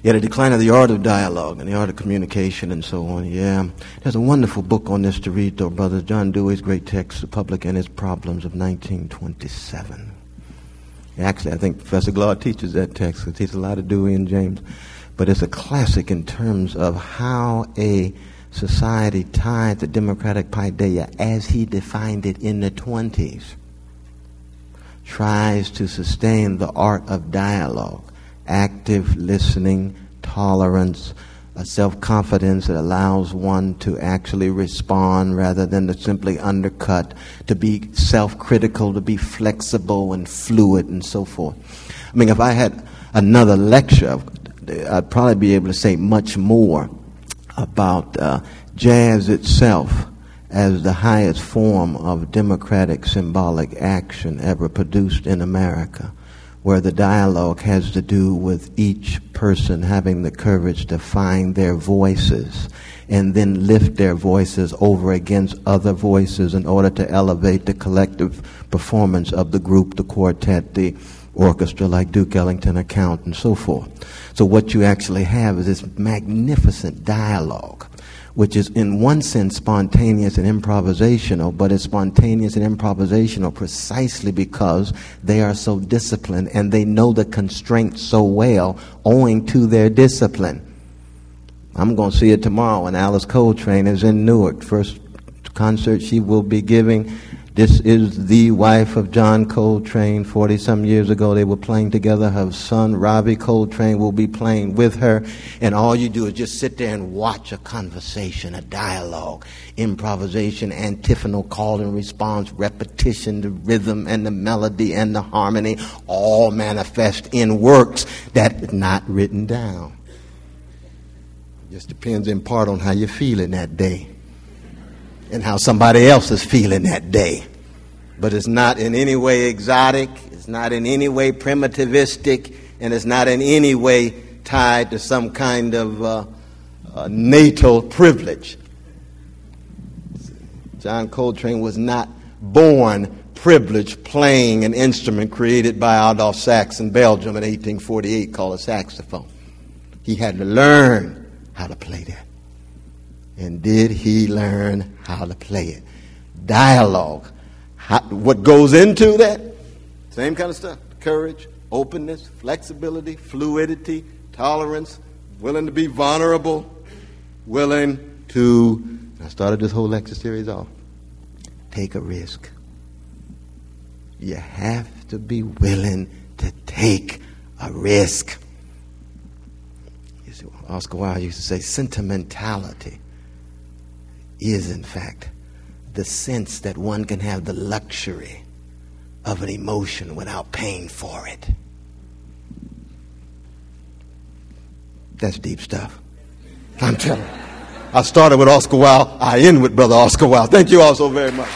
Yeah, the decline of the art of dialogue and the art of communication and so on. Yeah. There's a wonderful book on this to read, though, brothers. John Dewey's great text, The Public and Its Problems of 1927. Actually, I think Professor Glaude teaches that text. He teaches a lot of Dewey and James. But it's a classic in terms of how a society tied to democratic paideia as he defined it in the 20s tries to sustain the art of dialogue active listening, tolerance, a self confidence that allows one to actually respond rather than to simply undercut, to be self critical, to be flexible and fluid and so forth. I mean, if I had another lecture, I'd probably be able to say much more about uh, jazz itself as the highest form of democratic symbolic action ever produced in America where the dialogue has to do with each person having the courage to find their voices and then lift their voices over against other voices in order to elevate the collective performance of the group, the quartet, the orchestra like Duke Ellington account and so forth. So what you actually have is this magnificent dialogue which is in one sense spontaneous and improvisational, but it's spontaneous and improvisational precisely because they are so disciplined and they know the constraints so well owing to their discipline. I'm going to see it tomorrow when Alice Coltrane is in Newark. First concert she will be giving this is the wife of John Coltrane. 40 some years ago, they were playing together. Her son, Ravi Coltrane, will be playing with her. And all you do is just sit there and watch a conversation, a dialogue, improvisation, antiphonal call and response, repetition, the rhythm and the melody and the harmony, all manifest in works that is not written down. Just depends in part on how you're feeling that day and how somebody else is feeling that day. But it's not in any way exotic, it's not in any way primitivistic, and it's not in any way tied to some kind of uh, uh, natal privilege. John Coltrane was not born privileged playing an instrument created by Adolf Sax in Belgium in 1848 called a saxophone. He had to learn how to play that. And did he learn how to play it? Dialogue. How, what goes into that? Same kind of stuff. Courage, openness, flexibility, fluidity, tolerance, willing to be vulnerable, willing to. I started this whole lecture series off. Take a risk. You have to be willing to take a risk. Oscar Wilde used to say sentimentality is, in fact, the sense that one can have the luxury of an emotion without paying for it. That's deep stuff. I'm telling you. I started with Oscar Wilde. I end with Brother Oscar Wilde. Thank you all so very much.